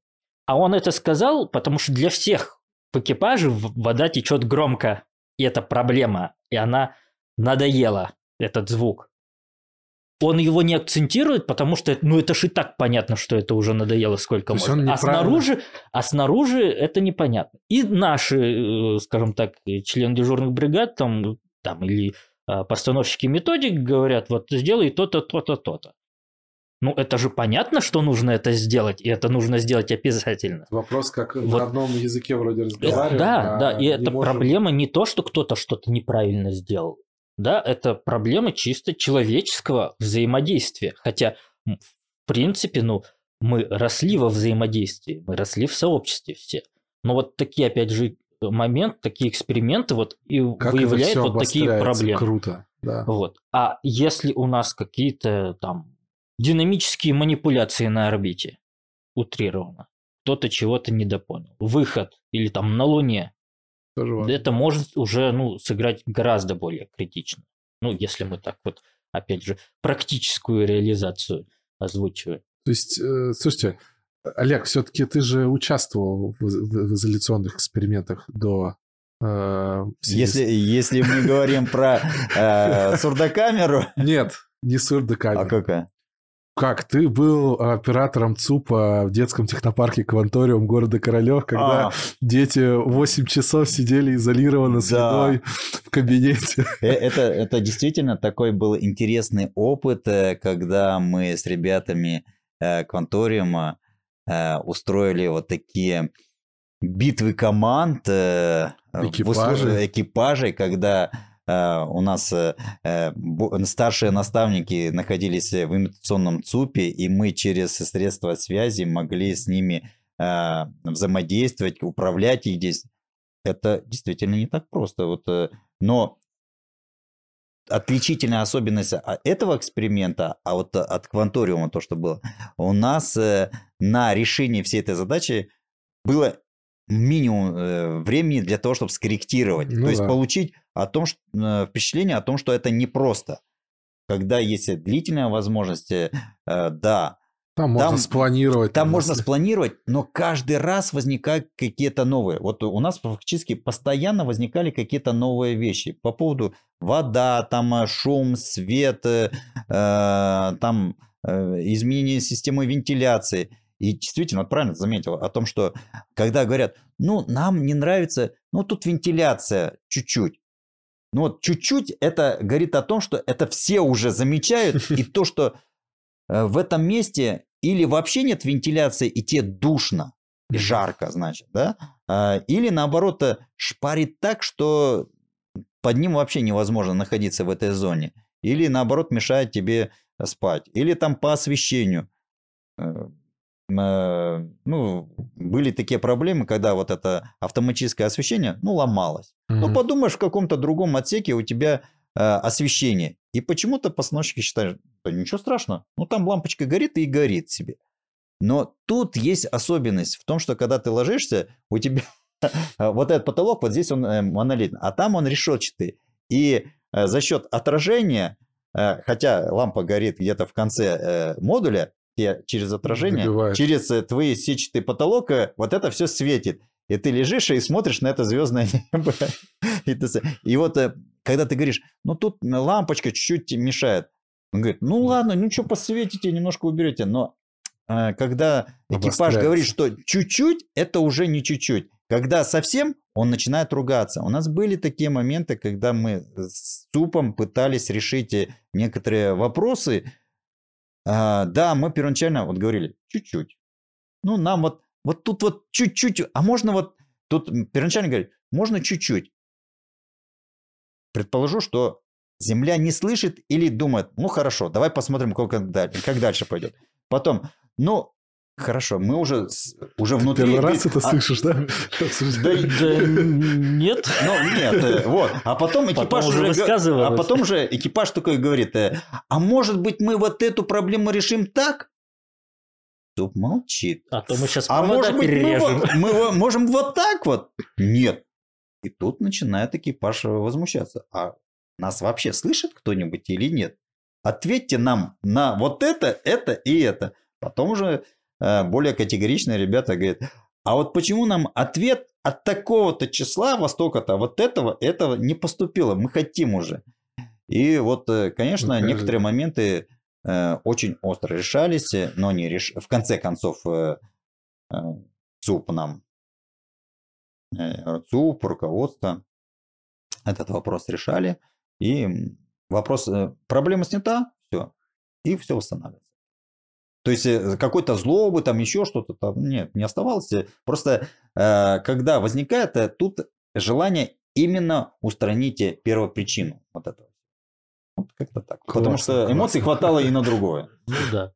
А он это сказал, потому что для всех в экипаже вода течет громко, и это проблема, и она надоела этот звук он его не акцентирует, потому что, ну, это же и так понятно, что это уже надоело сколько можно. А снаружи, а снаружи это непонятно. И наши, э, скажем так, члены дежурных бригад там, там или а, постановщики методик говорят, вот сделай то-то, то-то, то-то. Ну, это же понятно, что нужно это сделать, и это нужно сделать обязательно. Вопрос, как вот. на одном языке вроде разговариваем. Да, а да, и это можем... проблема не то, что кто-то что-то неправильно сделал. Да, это проблема чисто человеческого взаимодействия. Хотя, в принципе, ну, мы росли во взаимодействии, мы росли в сообществе все. Но вот такие, опять же, момент, такие эксперименты вот и как выявляют вот такие проблемы. Круто, да. Вот. А если у нас какие-то там динамические манипуляции на орбите, утрированно, кто-то чего-то недопонял, выход или там на Луне, тоже важно. Это может уже ну, сыграть гораздо более критично. Ну, если мы так вот, опять же, практическую реализацию озвучиваем. То есть, э, слушайте, Олег, все-таки ты же участвовал в, в, в изоляционных экспериментах до э, если, если мы говорим про э, (laughs) сурдокамеру... Нет, не сурдокамеру. А какая? Как ты был оператором ЦУПа в детском технопарке Кванториум города Королев, когда а. дети 8 часов сидели изолированно с да. едой в кабинете? Э, это, это действительно такой был интересный опыт, э, когда мы с ребятами э, Кванториума устроили вот такие битвы команд, экипажей, экипажей когда у нас э, э, старшие наставники находились в имитационном ЦУПе, и мы через средства связи могли с ними взаимодействовать, управлять их здесь. Это действительно не так просто. Вот, но отличительная особенность этого эксперимента, а вот от кванториума то, что было, у нас на решение всей этой задачи было минимум э, времени для того, чтобы скорректировать. Ну, То есть получить о том, что, э, впечатление о том, что это непросто. Когда есть длительная возможность, э, да. Там можно там, спланировать. Там, можно спланировать, но каждый раз возникают какие-то новые. Вот у нас фактически постоянно возникали какие-то новые вещи по поводу вода, там шум, свет, э, там э, изменение системы вентиляции. И действительно, вот правильно заметил о том, что когда говорят, ну, нам не нравится, ну, тут вентиляция чуть-чуть. Ну, вот чуть-чуть это говорит о том, что это все уже замечают, и (laughs) то, что э, в этом месте или вообще нет вентиляции, и тебе душно, и жарко, значит, да? А, или наоборот, э, шпарит так, что под ним вообще невозможно находиться в этой зоне. Или наоборот мешает тебе спать. Или там по освещению э, ну, были такие проблемы, когда вот это автоматическое освещение, ну, ломалось. Mm-hmm. Ну, подумаешь, в каком-то другом отсеке у тебя э, освещение. И почему-то постановщики считают, что ничего страшного, ну, там лампочка горит и горит себе. Но тут есть особенность в том, что когда ты ложишься, у тебя (laughs) вот этот потолок, вот здесь он э, монолитный, а там он решетчатый. И э, за счет отражения, э, хотя лампа горит где-то в конце э, модуля, тебе через отражение, Добивает. через э, твои сетчатый потолок, э, вот это все светит. И ты лежишь и смотришь на это звездное (laughs) небо. И вот э, когда ты говоришь, ну тут лампочка чуть-чуть мешает. Он говорит, ну ладно, ну что, посветите, немножко уберете. Но когда экипаж говорит, что чуть-чуть, это уже не чуть-чуть. Когда совсем, он начинает ругаться. У нас были такие моменты, когда мы с ЦУПом пытались решить некоторые вопросы, а, да, мы первоначально вот говорили, чуть-чуть. Ну, нам вот, вот тут вот чуть-чуть, а можно вот, тут первоначально говорит, можно чуть-чуть. Предположу, что Земля не слышит или думает, ну хорошо, давай посмотрим, как, как дальше пойдет. Потом, ну, Хорошо, мы уже, уже внутри... Первый раз это а... слышишь, да? (laughs) Да, нет. Ну, нет, э, вот. А потом экипаж уже... А потом уже экипаж такой говорит, э, а может быть мы вот эту проблему решим так? Туп молчит. А то мы сейчас а может быть, перережем. Мы, мы можем вот так вот? Нет. И тут начинает экипаж возмущаться. А нас вообще слышит кто-нибудь или нет? Ответьте нам на вот это, это и это. Потом уже более категоричные ребята говорят, а вот почему нам ответ от такого-то числа востока-то вот этого, этого не поступило? Мы хотим уже. И вот, э, конечно, ну, некоторые моменты э, очень остро решались, но не реш... в конце концов э, э, ЦУП нам, э, ЦУП, руководство этот вопрос решали. И вопрос, э, проблема снята, все, и все восстанавливается. То есть э, какой-то злобы, там еще что-то там, нет, не оставалось. Просто э, когда возникает тут желание именно устранить первопричину вот этого. Вот как-то так. Классно, Потому что эмоций классно. хватало и на другое. Ну да.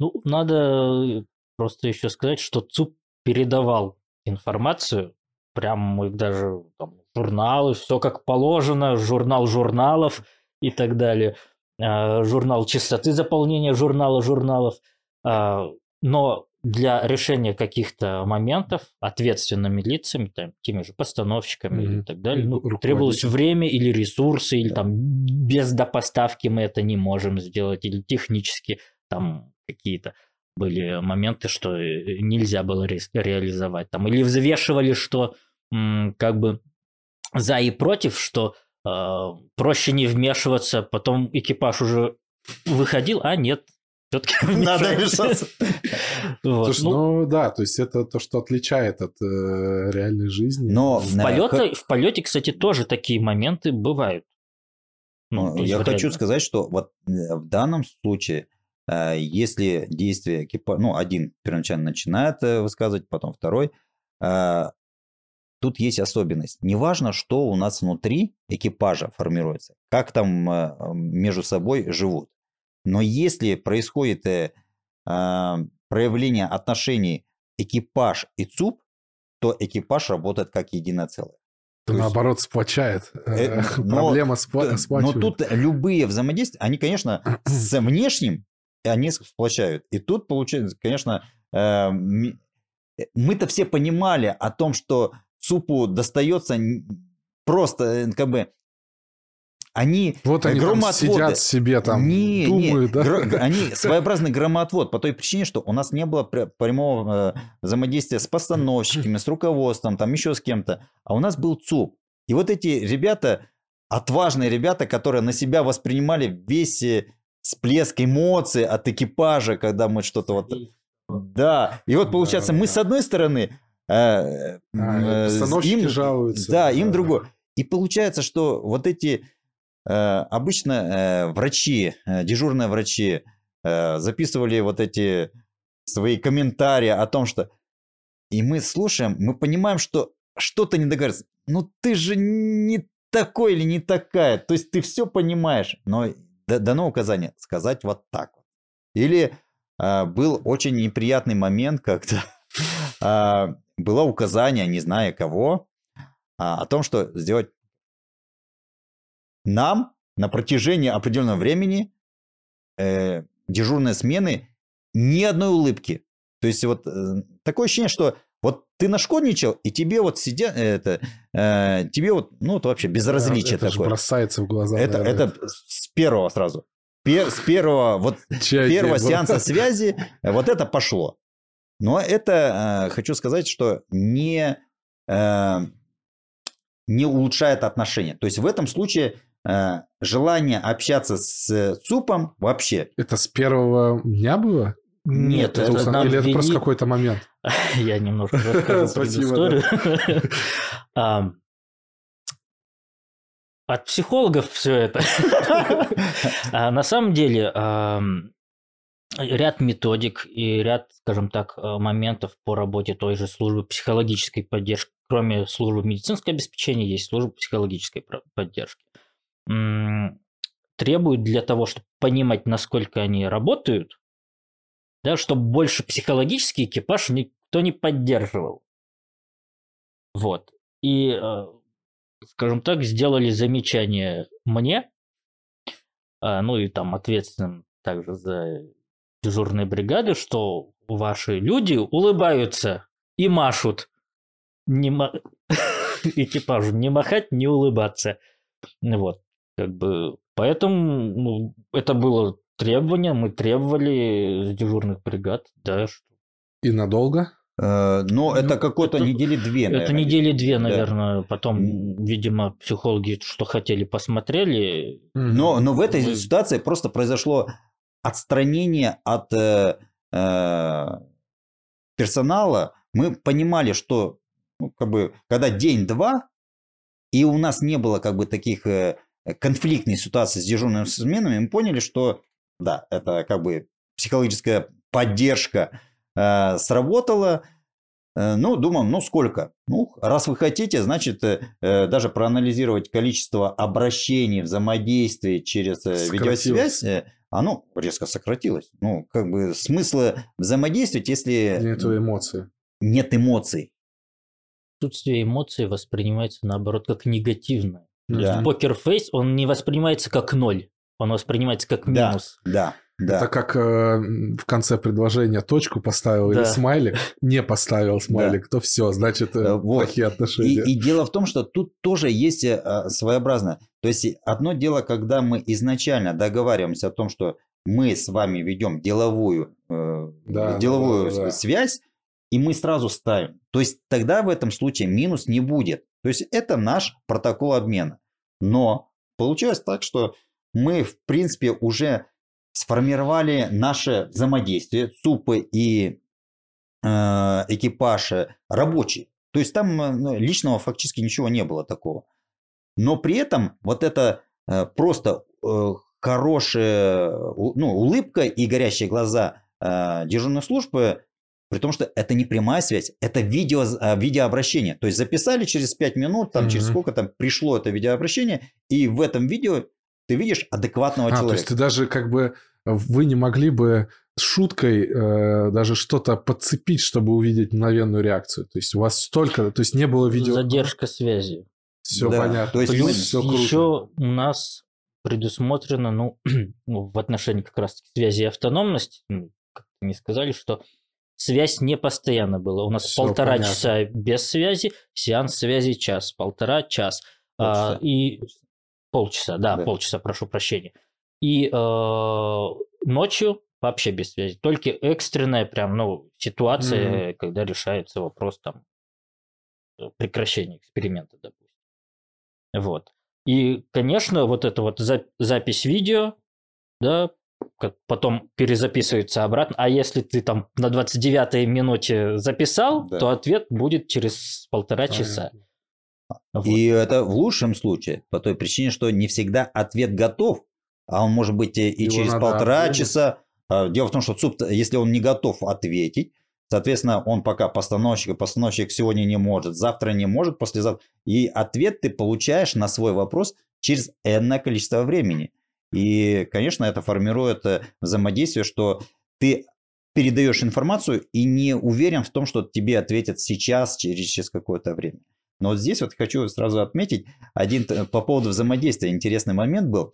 Ну, надо просто еще сказать, что ЦУП передавал информацию, прям мы даже там, журналы, все как положено, журнал журналов и так далее, журнал чистоты заполнения журнала журналов. А, но для решения каких-то моментов ответственными лицами, там, теми же постановщиками mm-hmm. и так далее, ну, требовалось время или ресурсы, или там без допоставки мы это не можем сделать, или технически там какие-то были моменты, что э, нельзя было ре- реализовать. Там, или взвешивали, что м- как бы за и против, что э, проще не вмешиваться, потом экипаж уже выходил, а нет, все-таки (laughs) (laughs) надо вмешаться. вот. Слушай, ну, ну да, то есть это то, что отличает от э, реальной жизни. Но в, полете, в полете, кстати, тоже такие моменты бывают. Ну, я хочу реально. сказать, что вот э, в данном случае, э, если действие экипажа, ну, один первоначально начинает э, высказывать, потом второй, э, тут есть особенность. Неважно, что у нас внутри экипажа формируется, как там э, между собой живут. Но если происходит э, э, проявление отношений экипаж и ЦУП, то экипаж работает как единое целое. То наоборот, есть, сплочает. Э, (laughs) Проблема спла- сплачивает. Но тут любые взаимодействия, они, конечно, (clears throat) с внешним они сплочают. И тут получается, конечно, э, э, мы-то все понимали о том, что ЦУПу достается просто как бы они вот они там сидят себе там, не, думают, не, да? Гро, они своеобразный громоотвод по той причине, что у нас не было прямого э, взаимодействия с постановщиками, с руководством, там еще с кем-то, а у нас был ЦУП. И вот эти ребята, отважные ребята, которые на себя воспринимали весь э, всплеск эмоций от экипажа, когда мы что-то вот... Да, и вот получается, да, мы да. с одной стороны... Э, а, э, им, жалуются. Да, им да. другое. И получается, что вот эти обычно э, врачи, э, дежурные врачи записывали вот эти свои комментарии о том, что... И мы слушаем, мы понимаем, что что-то не договаривается. Ну ты же не такой или не такая. То есть ты все понимаешь, но дано указание сказать вот так. Или э, был очень неприятный момент, (laughs) э, было указание, не знаю кого, э, о том, что сделать нам на протяжении определенного времени э, дежурные смены ни одной улыбки. То есть вот э, такое ощущение, что вот ты нашкодничал, и тебе вот сидят, это, э, тебе вот, ну, это вообще безразличие это такое. Бросается в глаза. Это, это с первого сразу. Пер, с первого, вот, Чай первого сеанса (laughs) связи вот это пошло. Но это, э, хочу сказать, что не, э, не улучшает отношения. То есть в этом случае Э, желание общаться с ЦУПом вообще. Это с первого дня было? Нет, это, это нам Или это просто какой-то момент? (laughs) Я немножко расскажу историю. (laughs) От психологов все это. (laughs) А на самом деле ряд методик и ряд, скажем так, моментов по работе той же службы психологической поддержки кроме службы медицинского обеспечения, есть служба психологической поддержки. Требуют для того, чтобы понимать, насколько они работают, да, чтобы больше психологический экипаж никто не поддерживал. Вот. И, э, скажем так, сделали замечание мне, а, ну и там ответственным также за дежурные бригады, что ваши люди улыбаются и машут. Не ма... (laughs) экипажу не махать, не улыбаться. Вот, как бы, поэтому ну, это было требование, мы требовали с дежурных бригад, да. Что... И надолго? Э, но ну, это какое-то недели две, наверное. Это недели две, наверное. Да. Потом, видимо, психологи, что хотели, посмотрели. Но, но в этой мы... ситуации просто произошло отстранение от э, э, персонала. Мы понимали, что ну, как бы, когда день-два, и у нас не было как бы таких э, конфликтных ситуаций с дежурными сменами, мы поняли, что да, это как бы психологическая поддержка э, сработала. Э, ну, думаем, ну сколько? Ну, раз вы хотите, значит, э, э даже проанализировать количество обращений, взаимодействий через э, видеосвязь, э, оно резко сократилось. Ну, как бы смысла взаимодействовать, если... Нет эмоций. Нет эмоций. Отсутствие эмоций воспринимается, наоборот, как негативное. Да. Покерфейс, он не воспринимается как ноль, он воспринимается как минус. Да, да. Да. Это как э, в конце предложения точку поставил да. или смайлик, не поставил (laughs) смайлик, да. то все, значит, э, вот. плохие отношения. И, и дело в том, что тут тоже есть э, своеобразно. То есть одно дело, когда мы изначально договариваемся о том, что мы с вами ведем деловую, э, да, деловую да, да, связь, и мы сразу ставим. То есть тогда в этом случае минус не будет. То есть это наш протокол обмена. Но получилось так, что мы, в принципе, уже сформировали наше взаимодействие, ЦУПы и э, экипаж рабочий. То есть там э, ну, личного фактически ничего не было такого. Но при этом вот это э, просто э, хорошая ну, улыбка и горящие глаза э, дежурной службы, при том, что это не прямая связь, это видео, э, видеообращение. То есть записали через 5 минут, там, mm-hmm. через сколько там пришло это видеообращение, и в этом видео ты видишь адекватного а, человека. То есть ты даже как бы вы не могли бы с шуткой э, даже что-то подцепить, чтобы увидеть мгновенную реакцию. То есть у вас столько, то есть не было видео. Задержка связи. Все да. понятно. То есть Плюс все круто. еще у нас предусмотрено, ну, (clears throat) ну, в отношении как раз связи и автономности, ну, как не сказали, что связь не постоянно была. У нас все полтора понятно. часа без связи, сеанс связи час, полтора час. А, и Полчаса, да, да, полчаса, прошу прощения. И э, ночью вообще без связи. Только экстренная прям, ну, ситуация, mm-hmm. когда решается вопрос там э, прекращения эксперимента, допустим. Вот. И, конечно, вот эта вот за- запись видео, да, потом перезаписывается обратно. А если ты там на 29-й минуте записал, да. то ответ будет через полтора Понятно. часа. Вот. И это в лучшем случае, по той причине, что не всегда ответ готов, а он может быть и Его через полтора ответить. часа. А, дело в том, что ЦУП, если он не готов ответить, соответственно, он пока постановщик, постановщик сегодня не может, завтра не может, послезавтра. И ответ ты получаешь на свой вопрос через энное количество времени. И, конечно, это формирует э, взаимодействие, что ты передаешь информацию и не уверен в том, что тебе ответят сейчас, через, какое-то время. Но вот здесь вот хочу сразу отметить один по поводу взаимодействия интересный момент был.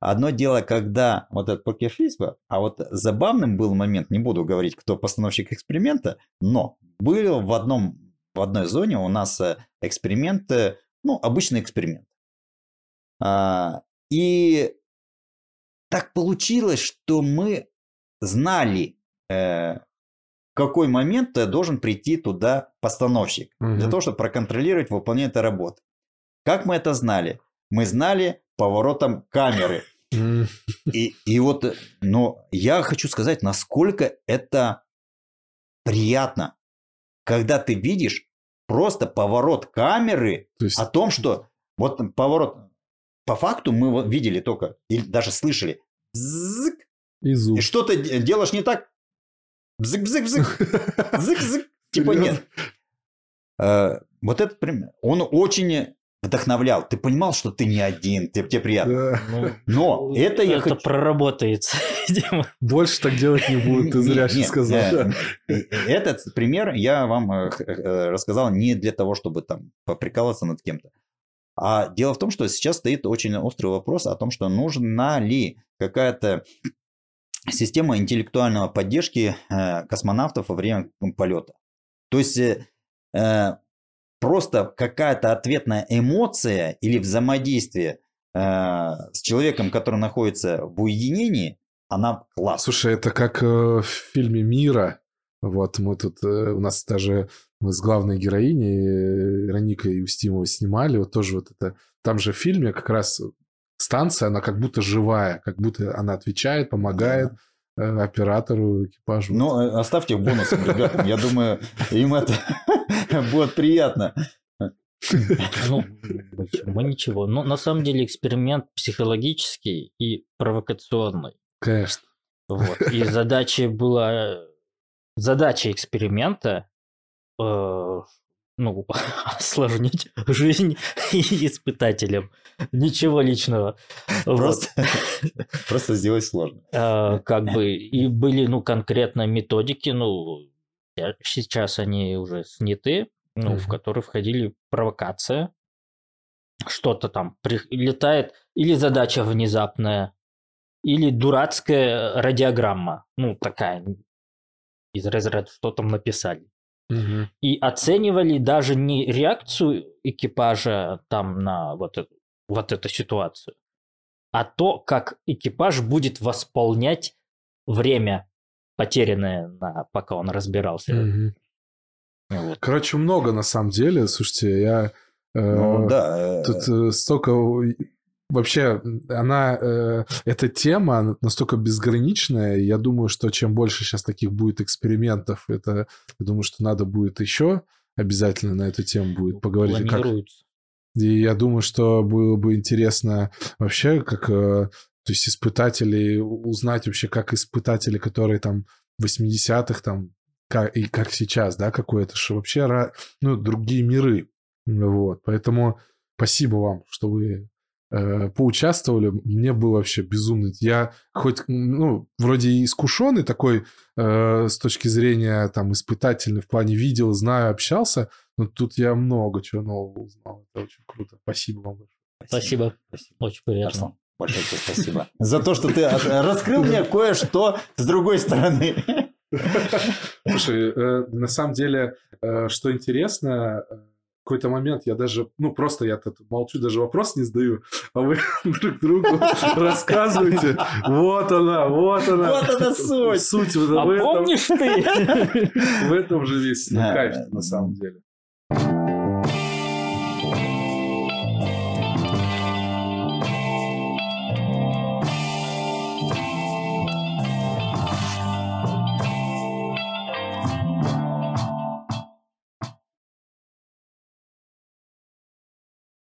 Одно дело, когда вот этот покерфейс а вот забавным был момент, не буду говорить, кто постановщик эксперимента, но был в, одном, в одной зоне у нас э, эксперимент, э, ну, обычный эксперимент. А, и так получилось, что мы знали, э, какой момент должен прийти туда постановщик угу. для того, чтобы проконтролировать выполнение этой работы. Как мы это знали? Мы знали поворотом камеры. И, и вот, но я хочу сказать, насколько это приятно, когда ты видишь просто поворот камеры есть... о том, что вот поворот, по факту мы видели только, или даже слышали, зык, и, и что то делаешь не так, Бзык-бзык-бзык. (laughs) Зык-зык. Типа нет. Э, вот этот пример, он очень вдохновлял. Ты понимал, что ты не один, тебе, тебе приятно. Ну, Но это я Это хочу... проработается. (laughs) Больше так делать не будет, ты зря сейчас сказал. Э, э, этот пример я вам рассказал не для того, чтобы там поприкалываться над кем-то. А дело в том, что сейчас стоит очень острый вопрос о том, что нужна ли какая-то система интеллектуального поддержки космонавтов во время полета. То есть просто какая-то ответная эмоция или взаимодействие э, с человеком, который находится в уединении, она классная. Слушай, это как э, в фильме «Мира». Вот мы тут, э, у нас даже мы с главной героиней э, Вероникой Устимовой снимали, вот тоже вот это, там же в фильме как раз станция, она как будто живая, как будто она отвечает, помогает, Э, оператору, экипажу. Ну, э, оставьте бонусом ребятам. Я думаю, им это (laughs) будет приятно. Ну, почему ничего. Но на самом деле эксперимент психологический и провокационный. Конечно. Вот. И задача была... Задача эксперимента ну, (laughs) осложнить (laughs) жизнь испытателям. Ничего личного. Просто, вот. (laughs) просто сделать сложно. А, как бы, и были, ну, конкретно методики, ну, сейчас они уже сняты, ну, mm-hmm. в которые входили провокация, что-то там прилетает, или задача внезапная, или дурацкая радиограмма, ну, такая, из разряда, что там написали. Угу. И оценивали даже не реакцию экипажа там на вот эту, вот эту ситуацию, а то, как экипаж будет восполнять время, потерянное, на, пока он разбирался. Угу. Вот. Короче, много на самом деле. Слушайте, я... Э, ну, да. Тут э, столько вообще она э, эта тема настолько безграничная. Я думаю, что чем больше сейчас таких будет экспериментов, это я думаю, что надо будет еще обязательно на эту тему будет поговорить. Как... И я думаю, что было бы интересно вообще, как э, то есть испытатели узнать вообще, как испытатели, которые там в 80-х там как, и как сейчас, да, какое-то, что вообще ну, другие миры. Вот, поэтому спасибо вам, что вы э, поучаствовали, мне было вообще безумно. Я хоть, ну, вроде искушенный такой э, с точки зрения там испытательный в плане видел, знаю, общался, но тут я много чего нового узнал. Это очень круто. Спасибо вам большое. Спасибо. Спасибо. Очень приятно. Большое тебе спасибо. (laughs) За то, что ты раскрыл мне кое-что с другой стороны. Слушай, э, на самом деле, э, что интересно, какой-то момент я даже, ну, просто я тут молчу, даже вопрос не задаю, а вы (laughs) друг другу (laughs) рассказываете, вот она, вот она. Вот она суть. Суть в, а в помнишь ты? (laughs) В этом же весь кайф, на самом деле.